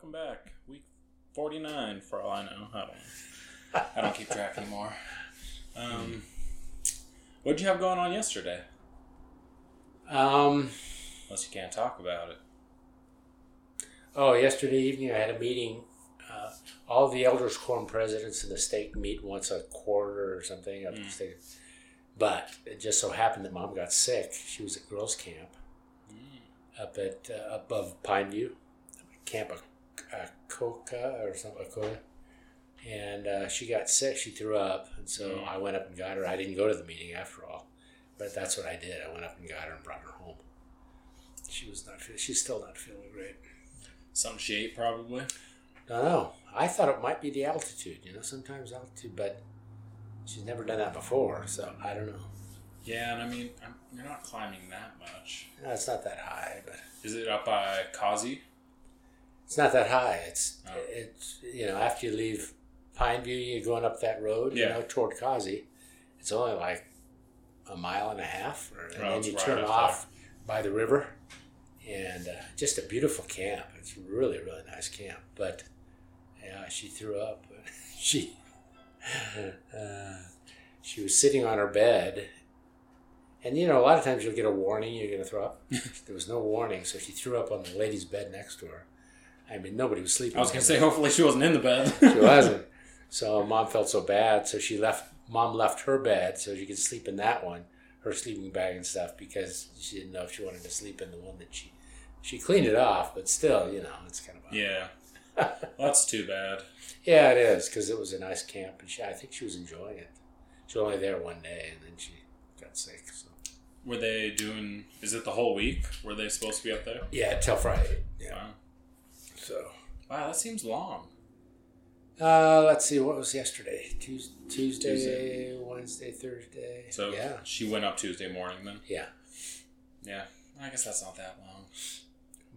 welcome back. Week 49, for all I know. I don't. I don't keep track anymore. Um, what'd you have going on yesterday? Um, Unless you can't talk about it. oh, yesterday evening I had a meeting. Uh, all the elders quorum presidents in the state meet once a quarter or something Mm. the state. But it just so happened that mom got sick. She was at girls' camp up at uh, above Pineview, Camp Akoka or something, Akoka. And uh, she got sick. She threw up, and so Mm. I went up and got her. I didn't go to the meeting after all, but that's what I did. I went up and got her and brought her home. She was not. She's still not feeling great. Something she ate, probably. No, no. I thought it might be the altitude. You know, sometimes altitude, but she's never done that before, so I don't know. Yeah, and I mean, I'm, you're not climbing that much. No, it's not that high, but Is it up by Causey? It's not that high. It's Oh. it's you know after you leave Pineview, you're going up that road, you know, toward Causey. It's only like a mile and a half, and Oh, then you right turn off by the river, and uh, just a beautiful camp. It's really really nice camp, but yeah, she threw up. she uh, she was sitting on her bed. And you know, a lot of times you'll get a warning you're going to throw up. there was no warning, so she threw up on the lady's bed next to her. I mean, nobody was sleeping. I was going to say, hopefully she wasn't in the bed. She wasn't. So mom felt so bad, so she left. Mom left her bed so she could sleep in that one, her sleeping bag and stuff, because she didn't know if she wanted to sleep in the one that she she cleaned it off, but still, you know, it's kind of a, yeah. That's too bad. yeah, it is because it was a nice camp, and she I think she was enjoying it. She was only there one day, and then she got sick. So Were they doing, is it the whole week? Were they supposed to be up there? yeah, till Friday. Yeah. Wow. So Wow, that seems long. uh, let's see, what was yesterday? Tues- Tuesday, Tuesday. Wednesday, Thursday. So yeah, she went up Tuesday morning then? yeah. Yeah. I guess that's not that long.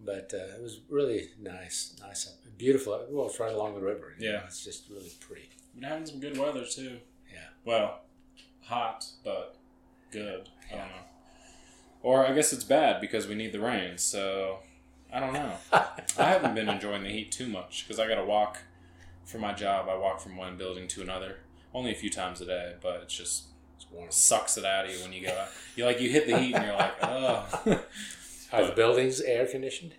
but uh, it was really nice, nice, beautiful. Well, it's right along the river. you know, Yeah. it's just really pretty. Been having some good weather too. Yeah. Well, hot, but good. I Yeah. don't know. Or I guess it's bad because we need the rain, so I don't know. I haven't been enjoying the heat too much because I got to walk for my job. I walk from one building to another only a few times a day, but it's just It's warm. sucks it out of you when you go out. You like you hit the heat and you're like, oh. Are the buildings air conditioned?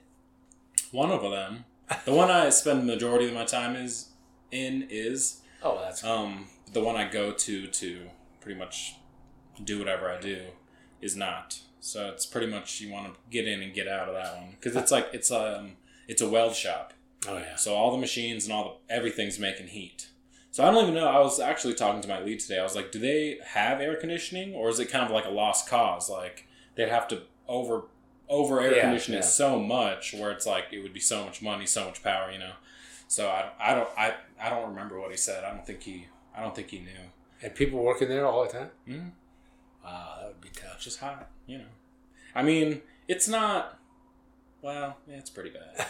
one of them, the one I spend the majority of my time is in is Oh, that's Um, the one I go to to pretty much do whatever I do is not. So it's pretty much you want to get in and get out of that one because it's like it's um it's a weld shop. oh yeah. So all the machines and all the everything's making heat. So I don't even know. I was actually talking to my lead today. I was like, do they have air conditioning or is it kind of like a lost cause? Like they'd have to over over air Yeah, condition it yeah. so much where it's like it would be so much money, so much power, you know. So I, I don't I, I don't remember what he said. I don't think he I don't think he knew. And people working there all the time. Mm, Wow, that would be tough. it's just hot, you know. I mean, it's not. Well, yeah, it's pretty bad.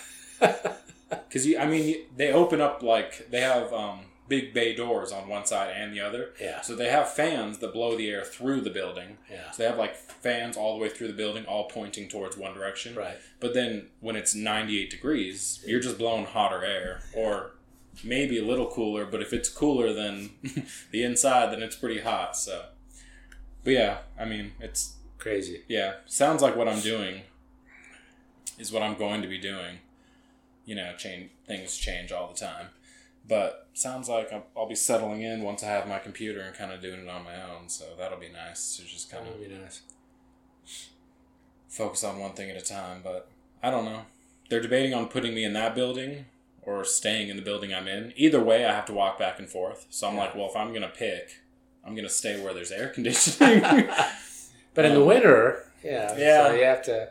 Because you, I mean, they open up like they have um, big bay doors on one side and the other. yeah, So they have fans that blow the air through the building. yeah. So they have like fans all the way through the building, all pointing towards one direction. Right. But then when it's 98 degrees, you're just blowing hotter air, or maybe a little cooler. But if it's cooler than the inside, then it's pretty hot. So, but yeah, I mean, it's Crazy. yeah, sounds like what I'm doing is what I'm going to be doing. You know, change things change all the time, but sounds like I'll, I'll be settling in once I have my computer and kind of doing it on my own. So that'll be nice to just kind of be nice. focus on one thing at a time. But I don't know. They're debating on putting me in that building or staying in the building I'm in. Either way, I have to walk back and forth. So I'm Yeah. like, well, if I'm gonna pick, I'm gonna stay where there's air conditioning. But in the Um, winter, yeah, yeah. So you have to.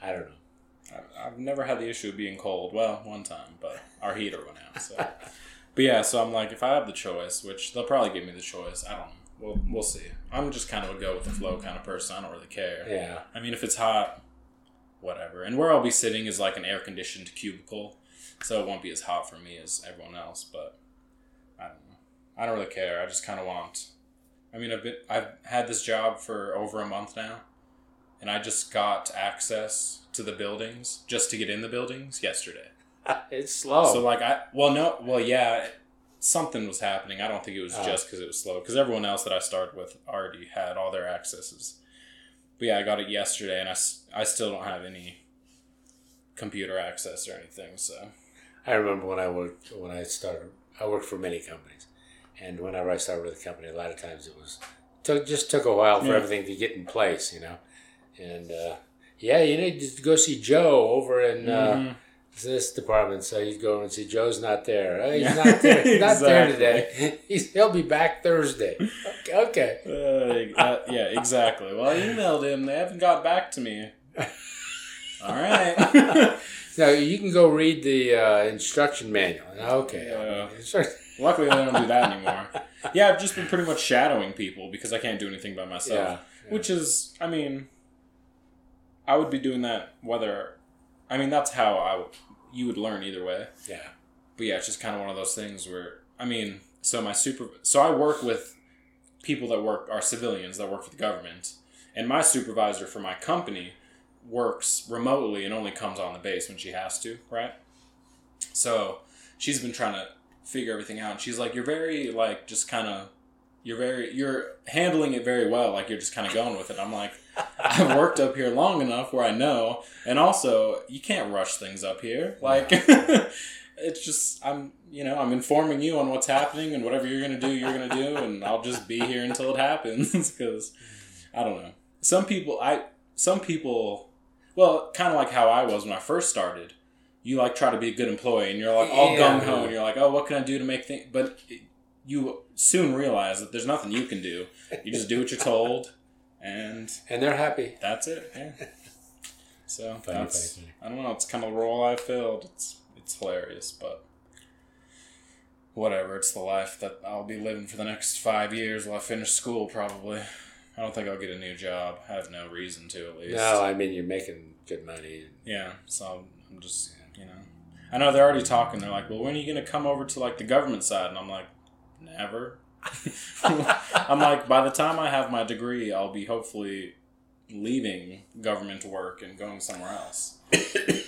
I don't know. I- I've never had the issue of being cold. Well, one time, but our heater went out. So, but yeah, so I'm like, if I have the choice, which they'll probably give me the choice, I don't know. We'll we'll see. I'm just kind of a go with the flow kind of person. I don't really care. Yeah. I mean, if it's hot, whatever. And where I'll be sitting is like an air conditioned cubicle, so it won't be as hot for me as everyone else. But I don't know. I don't really care. I just kind of want. I mean, I've been I've had this job for over a month now, and I just got access to the buildings just to get in the buildings yesterday. it's slow. So like I well no well yeah something was happening. I don't think it was Oh. just because it was slow because everyone else that I started with already had all their accesses. But yeah, I got it yesterday and I I still don't have any computer access or anything. So I remember when I worked when I started. I worked for many companies, and whenever I started with the company, a lot of times it was took just took a while for Yeah. everything to get in place, you know. And uh, yeah, you need to go see Joe over in uh, Mhm. this department. So you go and see Joe's not there. Oh, he's Yeah. not there. He's not there today. He's, he'll be back Thursday. Okay. okay. Uh, uh, yeah, exactly. Well, I emailed him. They haven't got back to me. All right. Now you can go read the uh, instruction manual. Okay. Yeah. Luckily, they don't do that anymore. Yeah, I've just been pretty much shadowing people because I can't do anything by myself. Yeah. Which is, I mean, I would be doing that whether, I mean, that's how I w- you would learn either way. Yeah. But yeah, it's just kind of one of those things where, I mean, so my super, so I work with people that work are civilians that work for the government, and my supervisor for my company works remotely and only comes on the base when she has to, right? So she's been trying to figure everything out. And she's like, "You're very like just kind of." You're very you're handling it very well, like you're just kind of going with it. I'm like, I've worked up here long enough where I know, and also you can't rush things up here. Like, it's just I'm you know I'm informing you on what's happening and whatever you're gonna do, you're gonna do, and I'll just be here until it happens because I don't know. Some people I some people well, kind of like how I was when I first started. You like try to be a good employee, and you're like all Yeah. gung ho, and you're like, oh, what can I do to make things? But you soon realize that there's nothing you can do. You just do what you're told, and And they're happy. that's it. Yeah. So Funny, that's funny, I don't know. It's kind of the role I filled. It's it's hilarious, but whatever. It's the life that I'll be living for the next five years while I finish school. Probably. I don't think I'll get a new job. I have no reason to at least. No, I mean you're making good money. Yeah. So I'm just you know. I know they're already talking. They're like, well, when are you gonna come over to like the government side? And I'm like, never. I'm like, by the time I have my degree, I'll be hopefully leaving government work and going somewhere else.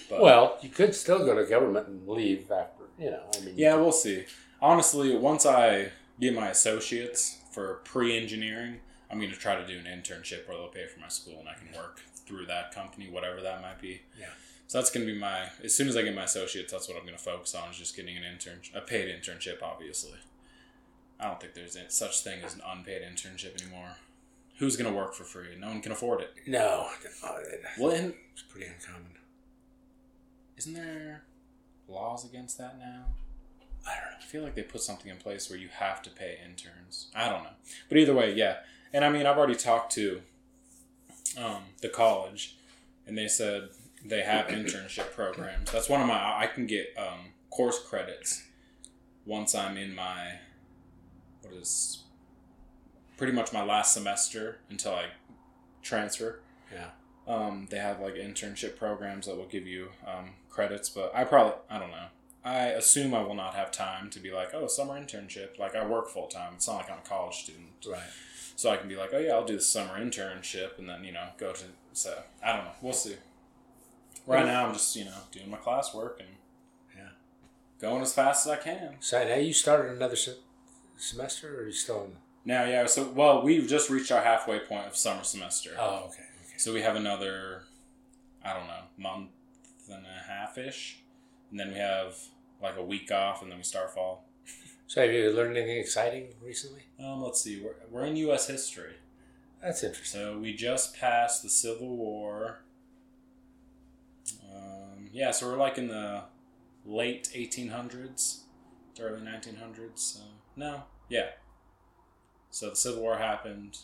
But, Well, you could still go to government and leave after. You know, I mean. yeah, we'll see. Honestly, once I get my associates for pre-engineering, I'm going to try to do an internship where they'll pay for my school and I can work through that company, whatever that might be. Yeah. So that's going to be my. As soon as I get my associates, that's what I'm going to focus on. Is just getting an intern, a paid internship, obviously. I don't think there's such thing as an unpaid internship anymore. Who's going to work for free? No one can afford it. No, no, Well, and it's pretty uncommon. isn't there laws against that now? I don't know. I feel like they put something in place where you have to pay interns. I don't know, but either way, yeah. And I mean, I've already talked to um, the college, and they said they have internship programs. That's one of my. I can get um, course credits once I'm in my what is pretty much my last semester until I transfer. Yeah. Um, they have like internship programs that will give you um, credits, but I probably I don't know. I assume I will not have time to be like, oh, summer internship. Like I work full time. It's not like I'm a college student, Right. so I can be like, oh yeah, I'll do the summer internship, and then you know go to. So I don't know. We'll see. Right now, I'm just you know doing my classwork and Yeah. going as fast as I can. So now you started another se- semester, or are you still in? Now, yeah. So well, we've just reached our halfway point of summer semester. Oh, okay. Okay. So we have another, I don't know, month and a half ish, and then we have like a week off, and then we start fall. So have you learned anything exciting recently? Um, let's see, we're, we're in U.S. history, That's interesting. so we just passed the Civil War. Yeah, so we're like in the late 1800s to early 1900s. So no, yeah. So the Civil War happened.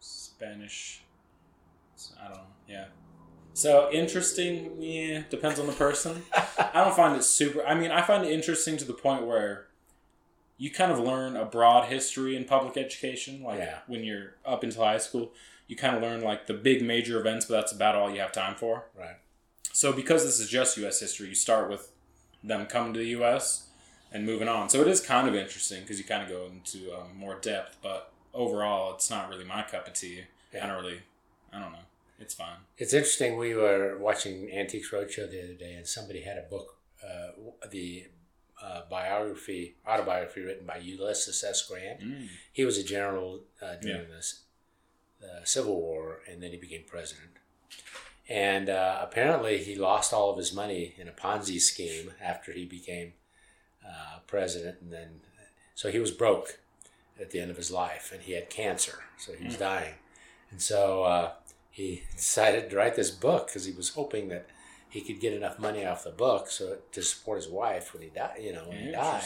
Spanish. I don't know. Yeah. So interesting. Yeah, depends on the person. I don't find it super. I mean, I find it interesting to the point where you kind of learn a broad history in public education. Like Yeah. when you're up until high school, you kind of learn like the big major events, but that's about all you have time for. Right. So because this is just U.S. history, you start with them coming to the U.S. and moving on. So it is kind of interesting because you kind of go into um, more depth, but overall, it's not really my cup of tea. Yeah. I don't really, I don't know. It's fine. It's interesting. We were watching Antiques Roadshow the other day, and somebody had a book uh, the uh, biography, autobiography written by Ulysses S. Grant. Mm. He was a general uh, during this the Civil War, and then he became president. And uh, apparently, he lost all of his money in a Ponzi scheme after he became uh, president, and then so he was broke at the end of his life, and he had cancer, so he was Mm. dying, and so uh, he decided to write this book because he was hoping that he could get enough money off the book so to support his wife when he died. You know, when he died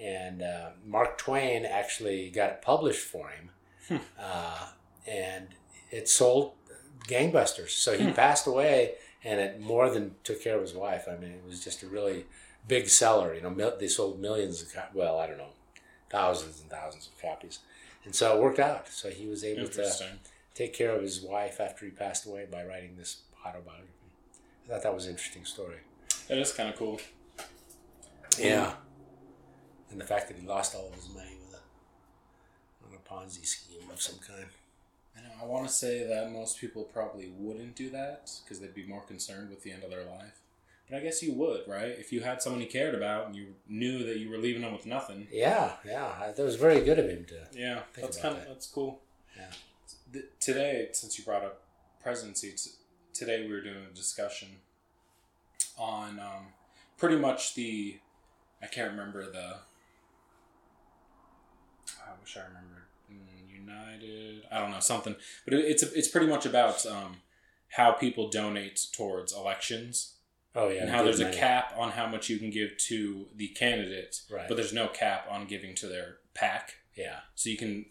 and uh, Mark Twain actually got it published for him, Hmm. uh, and it sold gangbusters. So he Hmm. passed away, and it more than took care of his wife. I mean, it was just a really big seller. You know, mil- they sold millions of co- well, I don't know, thousands and thousands of copies, and so it worked out. So he was able to take care of his wife after he passed away by writing this autobiography. I thought that was an interesting story. That is kind of cool. Yeah. And the fact that he lost all of his money with a, on a Ponzi scheme of some kind. I. I want to say that most people probably wouldn't do that because they'd be more concerned with the end of their life. But I guess you would, right? If you had someone you cared about and you knew that you were leaving them with nothing. Yeah, yeah. That was very good of him to. Yeah, that's kind of that. that's cool. Yeah. Th- Today, since you brought up presidency, t- today we were doing a discussion on um, pretty much the. I can't remember the. I wish I remembered. United. I don't know something, but it, it's it's pretty much about um, how people donate towards elections Oh yeah. and how there's a cap on how much you can give to the candidate, Right. but there's no cap on giving to their PAC. Yeah. So you can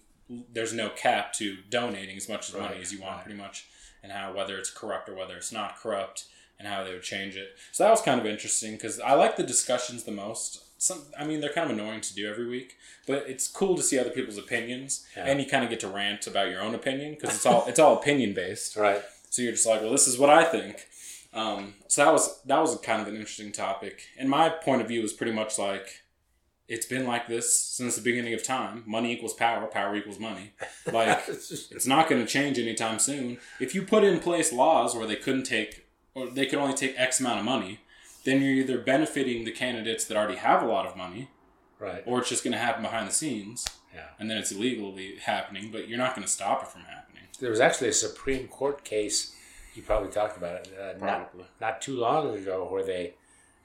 there's no cap to donating as much as money as you want, right. pretty much, and how whether it's corrupt or whether it's not corrupt, and how they would change it. So that was kind of interesting because I like the discussions the most. Some, I mean, they're kind of annoying to do every week, but it's cool to see other people's opinions, Yeah. and you kind of get to rant about your own opinion because it's all it's all opinion based. Right. So you're just like, well, this is what I think. Um, so that was that was kind of an interesting topic, and my point of view is pretty much like it's been like this since the beginning of time. Money equals power, power equals money. Like it's not going to change anytime soon. If you put in place laws where they couldn't take, or they could only take X amount of money, then you're either benefiting the candidates that already have a lot of money, right. or it's just going to happen behind the scenes, Yeah. and then it's illegally happening. But you're not going to stop it from happening. There was actually a Supreme Court case. You probably talked about it. Uh, not not too long ago, where they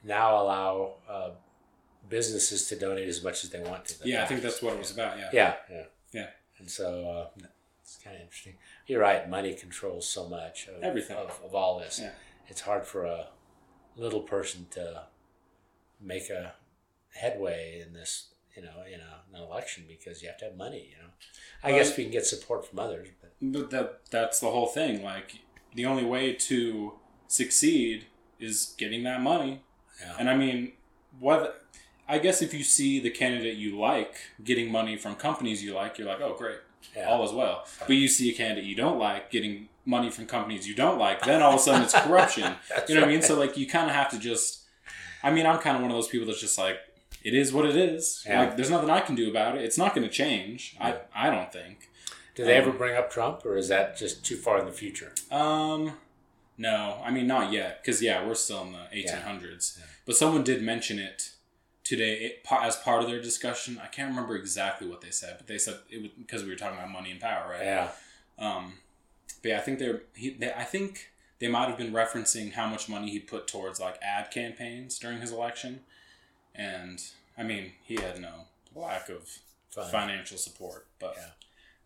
now allow uh, businesses to donate as much as they want to. Yeah, I think that's what it was about. Yeah. Yeah, yeah, Yeah. And so uh, it's kind of interesting. You're right. Money controls so much of Everything. of, of all this. Yeah. It's hard for a little person to make a headway in this, you know, in a, an election because you have to have money. You know, I Well, guess we can get support from others, but But that that's the whole thing. Like the only way to succeed is getting that money. yeah, And I mean, what I guess if you see the candidate you like getting money from companies you like, you're like, oh great, yeah. all is well. But you see a candidate you don't like getting money from companies you don't like, then all of a sudden it's corruption. You know what I mean? So like you kind of have to just. I mean, I'm kind of one of those people that's just like, it is what it is. Yeah. Like, there's nothing I can do about it. It's not going to change. Yeah. I I don't think. Do they um, ever bring up Trump, or is that just too far in the future? Um, no, I mean not yet, because yeah, we're still in the eighteen hundreds. Yeah. But someone did mention it today it, as part of their discussion. I can't remember exactly what they said, but they said it was because we were talking about money and power, right? Yeah, Um, but yeah, I think they're. He, they, I think they might have been referencing how much money he put towards like ad campaigns during his election, and I mean he had no lack of fine. financial support, but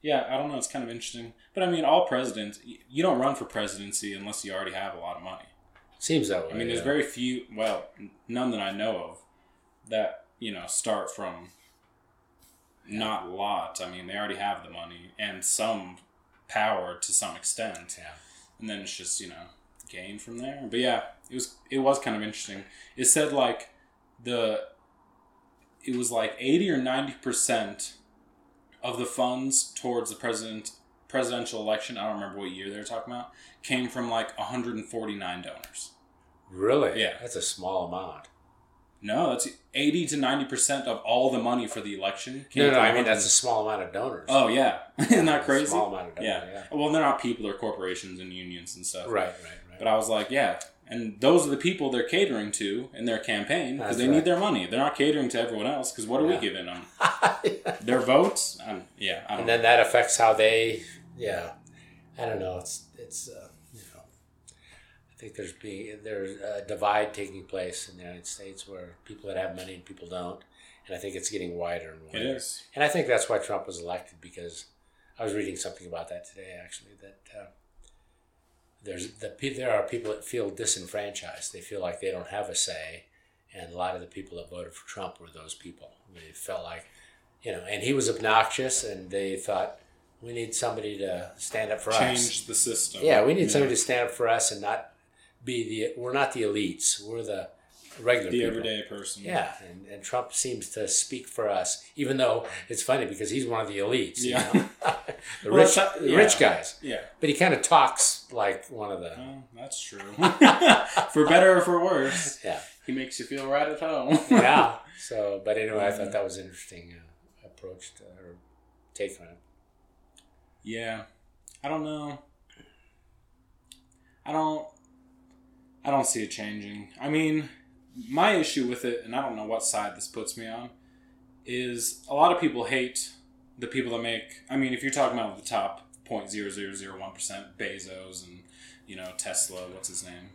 Yeah. yeah. I don't know. It's kind of interesting, but I mean, all presidents, you don't run for presidency unless you already have a lot of money. Seems that way. I mean, there's yeah. very few, well, none that I know of that you know start from not a lot. I mean, they already have the money and some power to some extent, yeah. and then it's just you know gain from there. But yeah, it was it was kind of interesting. It said like the it was like eighty or ninety percent of the funds towards the president presidential election. I don't remember what year they were talking about. Came from like 149 donors. Really? Yeah. That's a small amount. No, that's 80 to 90 percent of all the money for the election. Came No, no, I mean that's a small amount of donors. Oh yeah, isn't that crazy? Small amount of donors. Yeah. Well, they're not people; they're corporations and unions and stuff. Right, right, right. But I was like, yeah, And those are the people they're catering to in their campaign because they right. need their money. They're not catering to everyone else because what are Yeah. we giving them? Their votes? Um, yeah, and know. then that affects how they yeah i don't know it's it's uh, i think there's being there's a divide taking place in the united states where people that have money and people don't and i think it's getting wider and wider It is. and i think that's why trump was elected because i was reading something about that today actually that uh, there's the there are people that feel disenfranchised they feel like they don't have a say and a lot of the people that voted for trump were those people they felt like you know, and he was obnoxious, and they thought we need somebody to stand up for us. Change the system. Yeah, we need somebody to stand up for us and not be the. We're not the elites. We're the regular the people. everyday person. Yeah, and, and Trump seems to speak for us, even though it's funny because he's one of the elites. you Yeah. know? the Well, rich, yeah. rich guys. Yeah. But he kind of talks like one of the. That's true. for better or for worse, Yeah, he makes you feel right at home. yeah. So, but anyway, I thought that was an interesting uh, approach to or take on it. Yeah. I don't know. I don't I don't see it changing. I mean, my issue with it, and I don't know what side this puts me on, is a lot of people hate the people that make I mean, if you're talking about the top 0.0001% Bezos and, you know, Tesla, what's his name?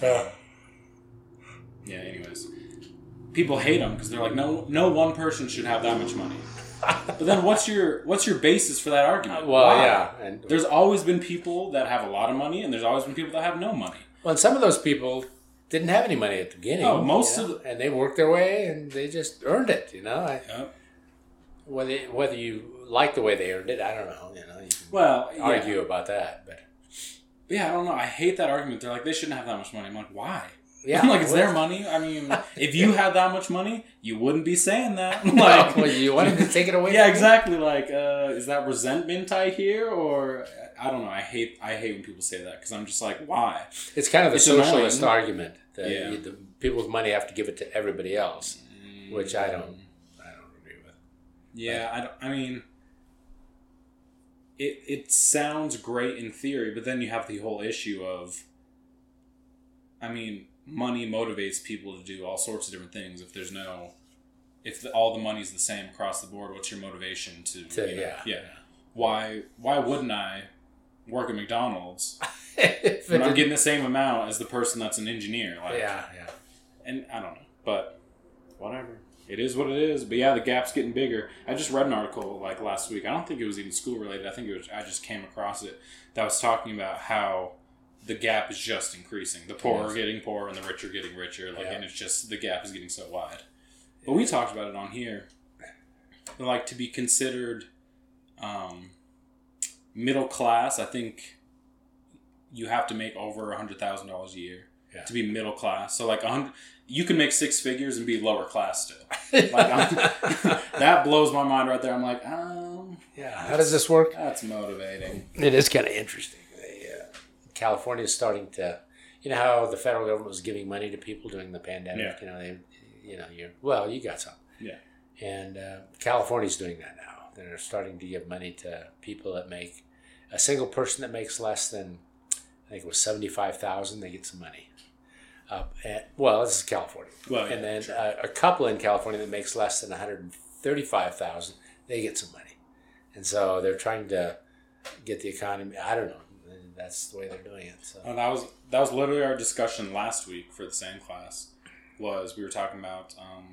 Uh, Yeah, anyways. People hate them because they're like, no, no one person should have that much money. But then, what's your what's your basis for that argument? well, Why? yeah, and There's always been people that have a lot of money, and there's always been people that have no money. Well, and some of those people didn't have any money at the beginning. Oh, most you know, of and they worked their way, and they just earned it. You know, I, whether whether you like the way they earned it, I don't know. You know, you can Well, yeah. argue about that, but Yeah, I don't know. I hate that argument. They're like, they shouldn't have that much money. I'm like, why? yeah, I'm like, it's their money. I mean, if you had that much money, you wouldn't be saying that. Like, Like, well, you wanted to take it away. yeah, exactly. Like, uh, is that resentment I hear, or I don't know. I hate I hate when people say that because I'm just like, why? It's kind of the It's socialist annoying. argument that Yeah. you, the people with money have to give it to everybody else, mm. which I don't. I don't agree with. Yeah, I, don't, I mean, it it sounds great in theory, but then you have the whole issue of, I mean, money motivates people to do all sorts of different things. If there's no, if the, all the money's the same across the board, what's your motivation to? To- you know, yeah. yeah. Why why wouldn't I work at McDonald's when I'm getting the same amount as the person that's an engineer? Like, yeah, yeah. and I don't know, but whatever. It is what it is. But yeah, the gap's getting bigger. I just read an article like last week. I don't think it was even school related. I think it was. I just came across it that was talking about how the gap is just increasing. The poor Yes. are getting poorer and the rich are getting richer. Like, Yeah. and it's just the gap is getting so wide. But we talked about it on here. Like to be considered um, middle class, I think you have to make over a hundred thousand dollars a year Yeah. to be middle class. So like a hundred, you can make six figures and be lower class still. Like that blows my mind right there. I'm like, um, yeah. How does this work? that's motivating. It is kind of interesting. They, uh, California is starting to, you know, how the federal government was giving money to people during the pandemic. Yeah. You know, they, you know, you well, you got some. Yeah. And uh, California's doing that now. They're starting to give money to people that make a single person that makes less than, I think it was seventy five thousand. They get some money. Uh, and, well, this is California. Well, yeah, and then sure. uh, a couple in California that makes less than one hundred thirty five thousand. They get some money, and so they're trying to get the economy. I don't know. That's the way they're doing it. So that was that was literally our discussion last week for the same class. Was we were talking about um,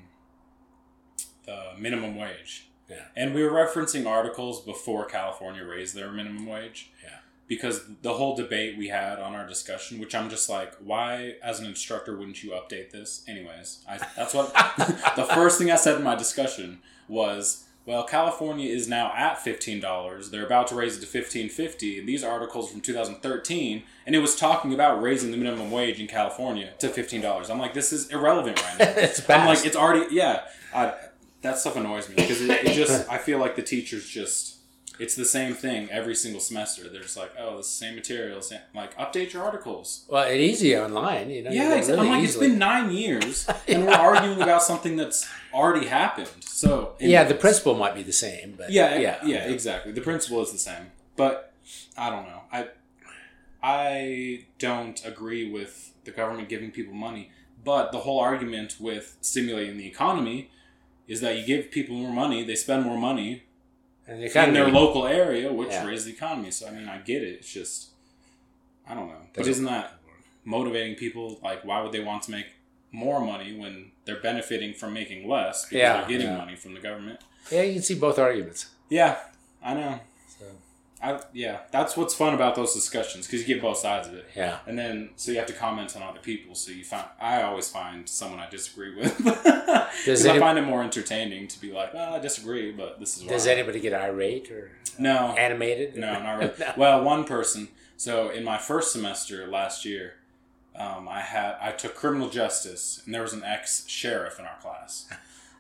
the minimum wage. Yeah. And we were referencing articles before California raised their minimum wage. Yeah. Because the whole debate we had on our discussion, which I'm just like, why, as an instructor, wouldn't you update this? Anyways, I, that's what the first thing I said in my discussion was, well, California is now at fifteen dollars. They're about to raise it to fifteen fifty. And these articles from 2013, and it was talking about raising the minimum wage in California to fifteen dollars. I'm like, this is irrelevant right now. it's I'm like, it's already yeah. I, that stuff annoys me because it, it just I feel like the teachers just it's the same thing every single semester. They're just like, oh, the same material, same, like update your articles. well, it's easy online. You know. Yeah, exactly. really I'm like, easily- it's been nine years, and we're arguing about something that's already happened. So yeah, the principle might be the same, but Yeah, yeah, yeah, yeah, exactly. The principle is the same, but I don't know. I I don't agree with the government giving people money, but the whole argument with stimulating the economy is that you give people more money, they spend more money And the in their local area, which Yeah. raises the economy. So I mean, I get it. It's just I don't know, but isn't that motivating people? Like, why would they want to make more money when they're benefiting from making less because Yeah, they're getting yeah. money from the government? yeah, you can see both arguments. Yeah, I know. So I yeah, that's what's fun about those discussions because you get both sides of it. yeah, And then, so you have to comment on other people. So you find, I always find someone I disagree with. Because I find it more entertaining to be like, well, I disagree, but this is why. does anybody get irate or no, animated? no, not really. No. Well, one person. So in my first semester last year, um, I had I took criminal justice, and there was an ex sheriff in our class.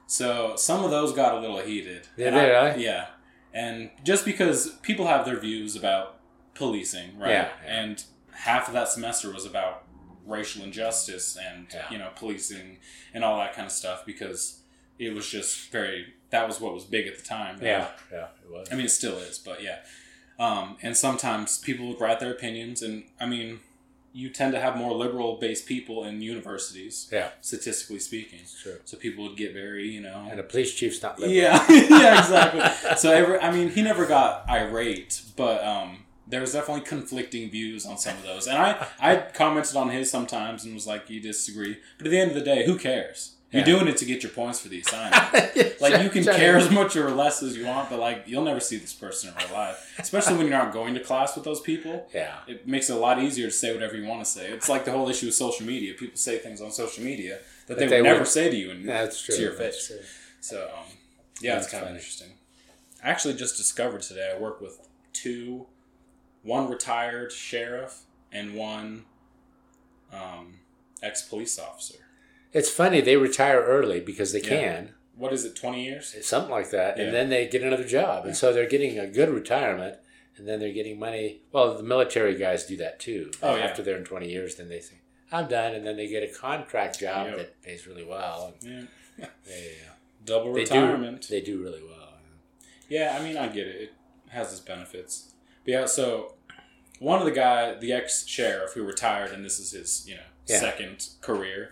So some of those got a little heated. Yeah, I- really? Yeah, and just because people have their views about policing, right? Yeah, yeah. And half of that semester was about racial injustice and Yeah. you know policing and all that kind of stuff because it was just very that was what was big at the time. Yeah, yeah, it was. I mean, it still is, but yeah. Um, and sometimes people would write their opinions, and I mean, you tend to have more liberal based people in universities, Yeah, statistically speaking. So people would get very, you know. And the police chief's not liberal. Yeah, yeah, exactly. So every, I mean, he never got irate, but um, there was definitely conflicting views on some of those, and I I commented on his sometimes and was like, you disagree, but at the end of the day, who cares? You're Yeah. doing it to get your points for the assignment. Like you can care as much or less as you want, but like you'll never see this person in real life. Especially when you're not going to class with those people. Yeah, It makes it a lot easier to say whatever you want to say. It's like the whole issue with social media. People say things on social media that they, they would never would- say to you in, that's true. to your face. true. So um, yeah, That's it's kind of interesting. I actually just discovered today. I work with two, one retired sheriff and one um, ex police officer. It's funny they retire early because they Yeah. can, What is it? Twenty years? something like that, Yeah. and then they get another job, and so they're getting a good retirement, and then they're getting money. Well, the military guys do that too. Oh, yeah. After they're in twenty years, then they say, "I'm done," and then they get a contract job Yep. that pays really well. Yeah. they, uh, Double they retirement. do they do really well. Yeah, I mean, I get it. It has its benefits. But yeah, so one of the guy, the ex sheriff who retired, and this is his, you know, Yeah. second career.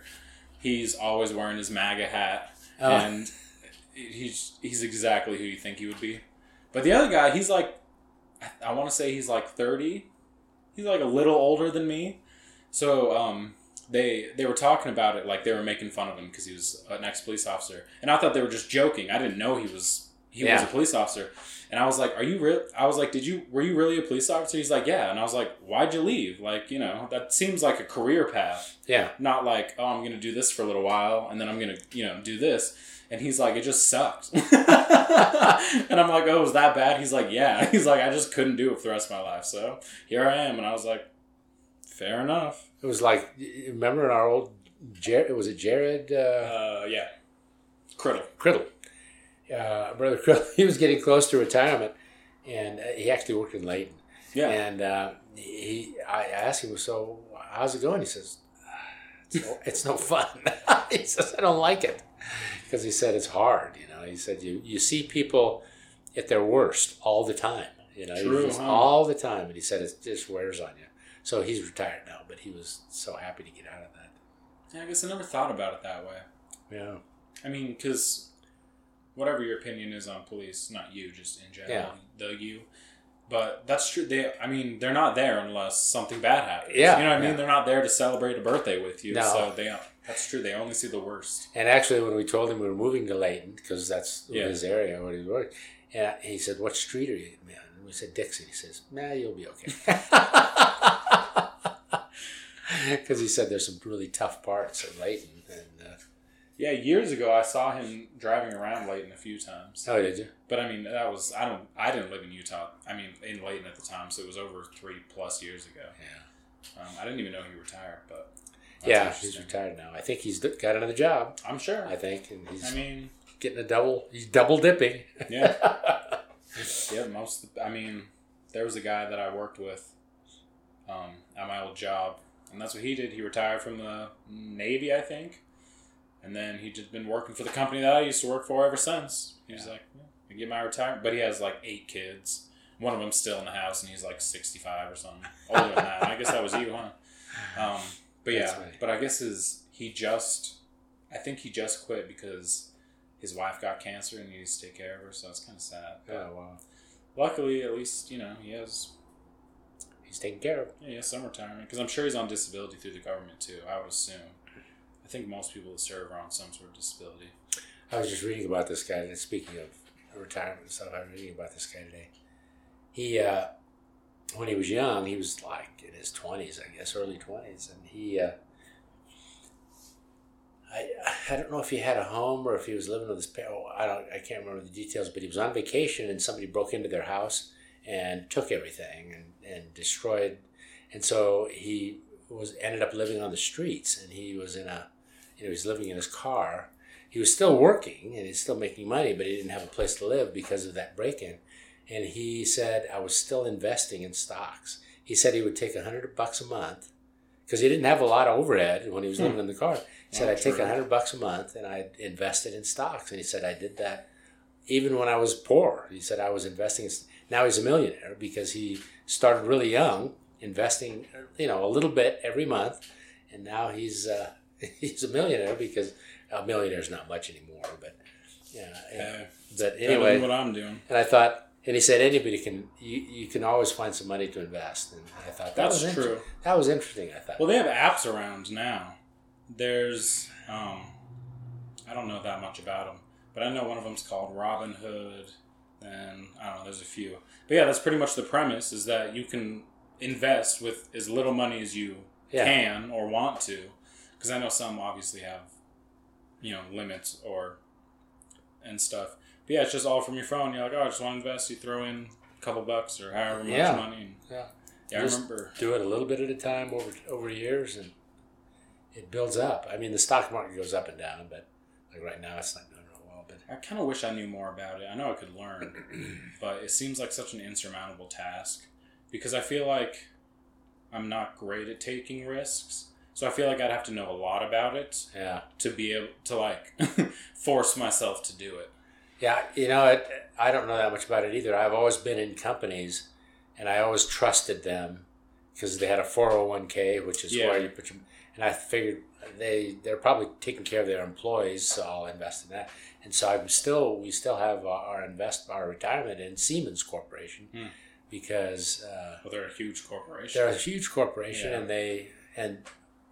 He's always wearing his MAGA hat, Oh. and he's he's exactly who you think he would be. But the other guy, he's like, I, want to say he's like thirty. He's like a little older than me. So um, they they were talking about it like they were making fun of him because he was an ex police officer, and I thought they were just joking. I didn't know he was he was a police officer, and I was like, "Are you real?" I was like, "Did you were you really a police officer?" He's like, "Yeah," and I was like, "Why'd you leave?" Like you know that seems like a career path, Yeah, not like oh I'm gonna do this for a little while and then I'm gonna you know do this. And he's like, it just sucked. and I'm like, oh, was that bad? He's like, yeah. He's like, I just couldn't do it for the rest of my life. So here I am. And I was like, fair enough. it was like remember in our old Jared was it Jared uh, Uh, yeah. Criddle. Criddle, uh, brother Criddle. He was getting close to retirement, and uh, he actually worked in Layton. Yeah. And uh, he, I asked him, so how's it going? He says, it's no, it's no fun. he says, I don't like it. Because he said it's hard, you know. He said, you, you see people at their worst all the time, you know, True, huh? all the time. And he said, it just wears on you. So he's retired now, but he was so happy to get out of that. Yeah, I guess I never thought about it that way. Yeah. I mean, because whatever your opinion is on police, not you, just in general, the you. But that's true. They, I mean, they're not there unless something bad happens. Yeah, you know what I mean. yeah. They're not there to celebrate a birthday with you. No. So they, that's true. They only see the worst. And actually, when we told him we were moving to Layton, because that's Yeah. his area where he worked, and he said, "What street are you in?" And we said, "Dixon." He says, "Nah, you'll be okay." Because he said there's some really tough parts of Layton. And uh, Yeah, years ago I saw him driving around Layton a few times. oh, did you? But I mean, that was I don't I didn't live in Utah. I mean, in Layton at the time, so it was over three plus years ago. Yeah. Um, I didn't even know he retired, but yeah, he's retired now. I think he's got another job. I'm sure. I think, and he's I mean, getting a double. He's double dipping. yeah, yeah. Most, I mean, there was a guy that I worked with um, at my old job, and that's what he did. He retired from the Navy, I think, and then he just been working for the company that I used to work for ever since. He was Yeah. like, yeah, I get my retirement, but he has like eight kids, one of them's still in the house, and he's like sixty five or something, older than that. I guess that was you, huh? Um, but yeah, but I guess his he just, I think he just quit because his wife got cancer and he needs to take care of her. So it's kind of sad. But Oh wow, luckily, at least you know he has he's taken care of. yeah, he has some retirement because I'm sure he's on disability through the government too. I would assume. I think most people that serve are on some sort of disability. I was just reading about this guy. And speaking of retirement and stuff, I was reading about this guy today. He, uh, when he was young, he was like in his twenties, I guess, early twenties, and he. Uh, I, I don't know if he had a home or if he was living with his parents. I don't. I can't remember the details, but he was on vacation and somebody broke into their house and took everything and, and destroyed. And so he was ended up living on the streets, and he was in a, you know, he was living in his car. He was still working and he's still making money, but he didn't have a place to live because of that break-in. And he said, "I was still investing in stocks." He said he would take a hundred bucks a month because he didn't have a lot of overhead when he was Hmm. living in the car. He said, "I'd take a hundred bucks a month and I invested in stocks." And he said, "I did that even when I was poor." He said, "I was investing." In, now he's a millionaire because he started really young, investing, you know, a little bit every month, and now he's uh, he's a millionaire because a millionaire's not much anymore, but yeah. Yeah. But anyway, what I'm doing. and I thought, and he said anybody can, you, you can always find some money to invest. And I thought that That's was inter- true. That was interesting. I thought. Well, they have apps around now. There's, um, I don't know that much about them, but I know one of them's called Robinhood, and I don't know. There's a few, but yeah, that's pretty much the premise: is that you can invest with as little money as you Yeah. can or want to, because I know some obviously have, you know, limits or and stuff. But yeah, it's just all from your phone. You're like, oh, I just want to invest. You throw in a couple bucks or however much Yeah. money. And, Yeah. yeah, I Just- remember. do it a little bit at a time over over years, and it builds up. I mean, the stock market goes up and down, but like right now, it's not doing real well. But I kind of wish I knew more about it. I know I could learn, but it seems like such an insurmountable task because I feel like I'm not great at taking risks. So I feel like I'd have to know a lot about it yeah, to be able to like force myself to do it. yeah. You know, it, I don't know that much about it either. I've always been in companies, and I always trusted them because they had a four hundred one k, which is Yeah. where you put your. And I figured they they're probably taking care of their employees, so I'll invest in that. And so I'm still we still have our, our invest our retirement in Siemens Corporation Hmm. because. Uh, Well, they're a huge corporation. they're a huge corporation Yeah. and they and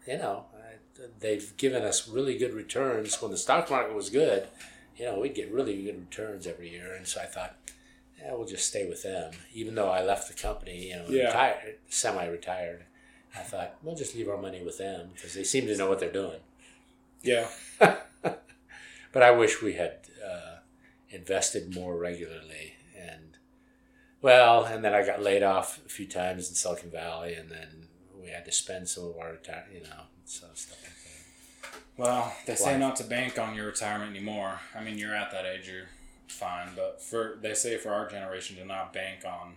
you know uh, they've given us really good returns when the stock market was good you know we'd get really good returns every year and so i thought yeah we'll just stay with them even though i left the company you know Yeah. retired semi-retired i thought we'll just leave our money with them because they seem to know what they're doing yeah. but I wish we had uh, invested more regularly. And well, and then I got laid off a few times in Silicon Valley, and then we had to spend some of our retire, you know, so stuff like that. Well, they say not to bank on your retirement anymore. I mean, you're at that age, you're fine. But for they say for our generation to not bank on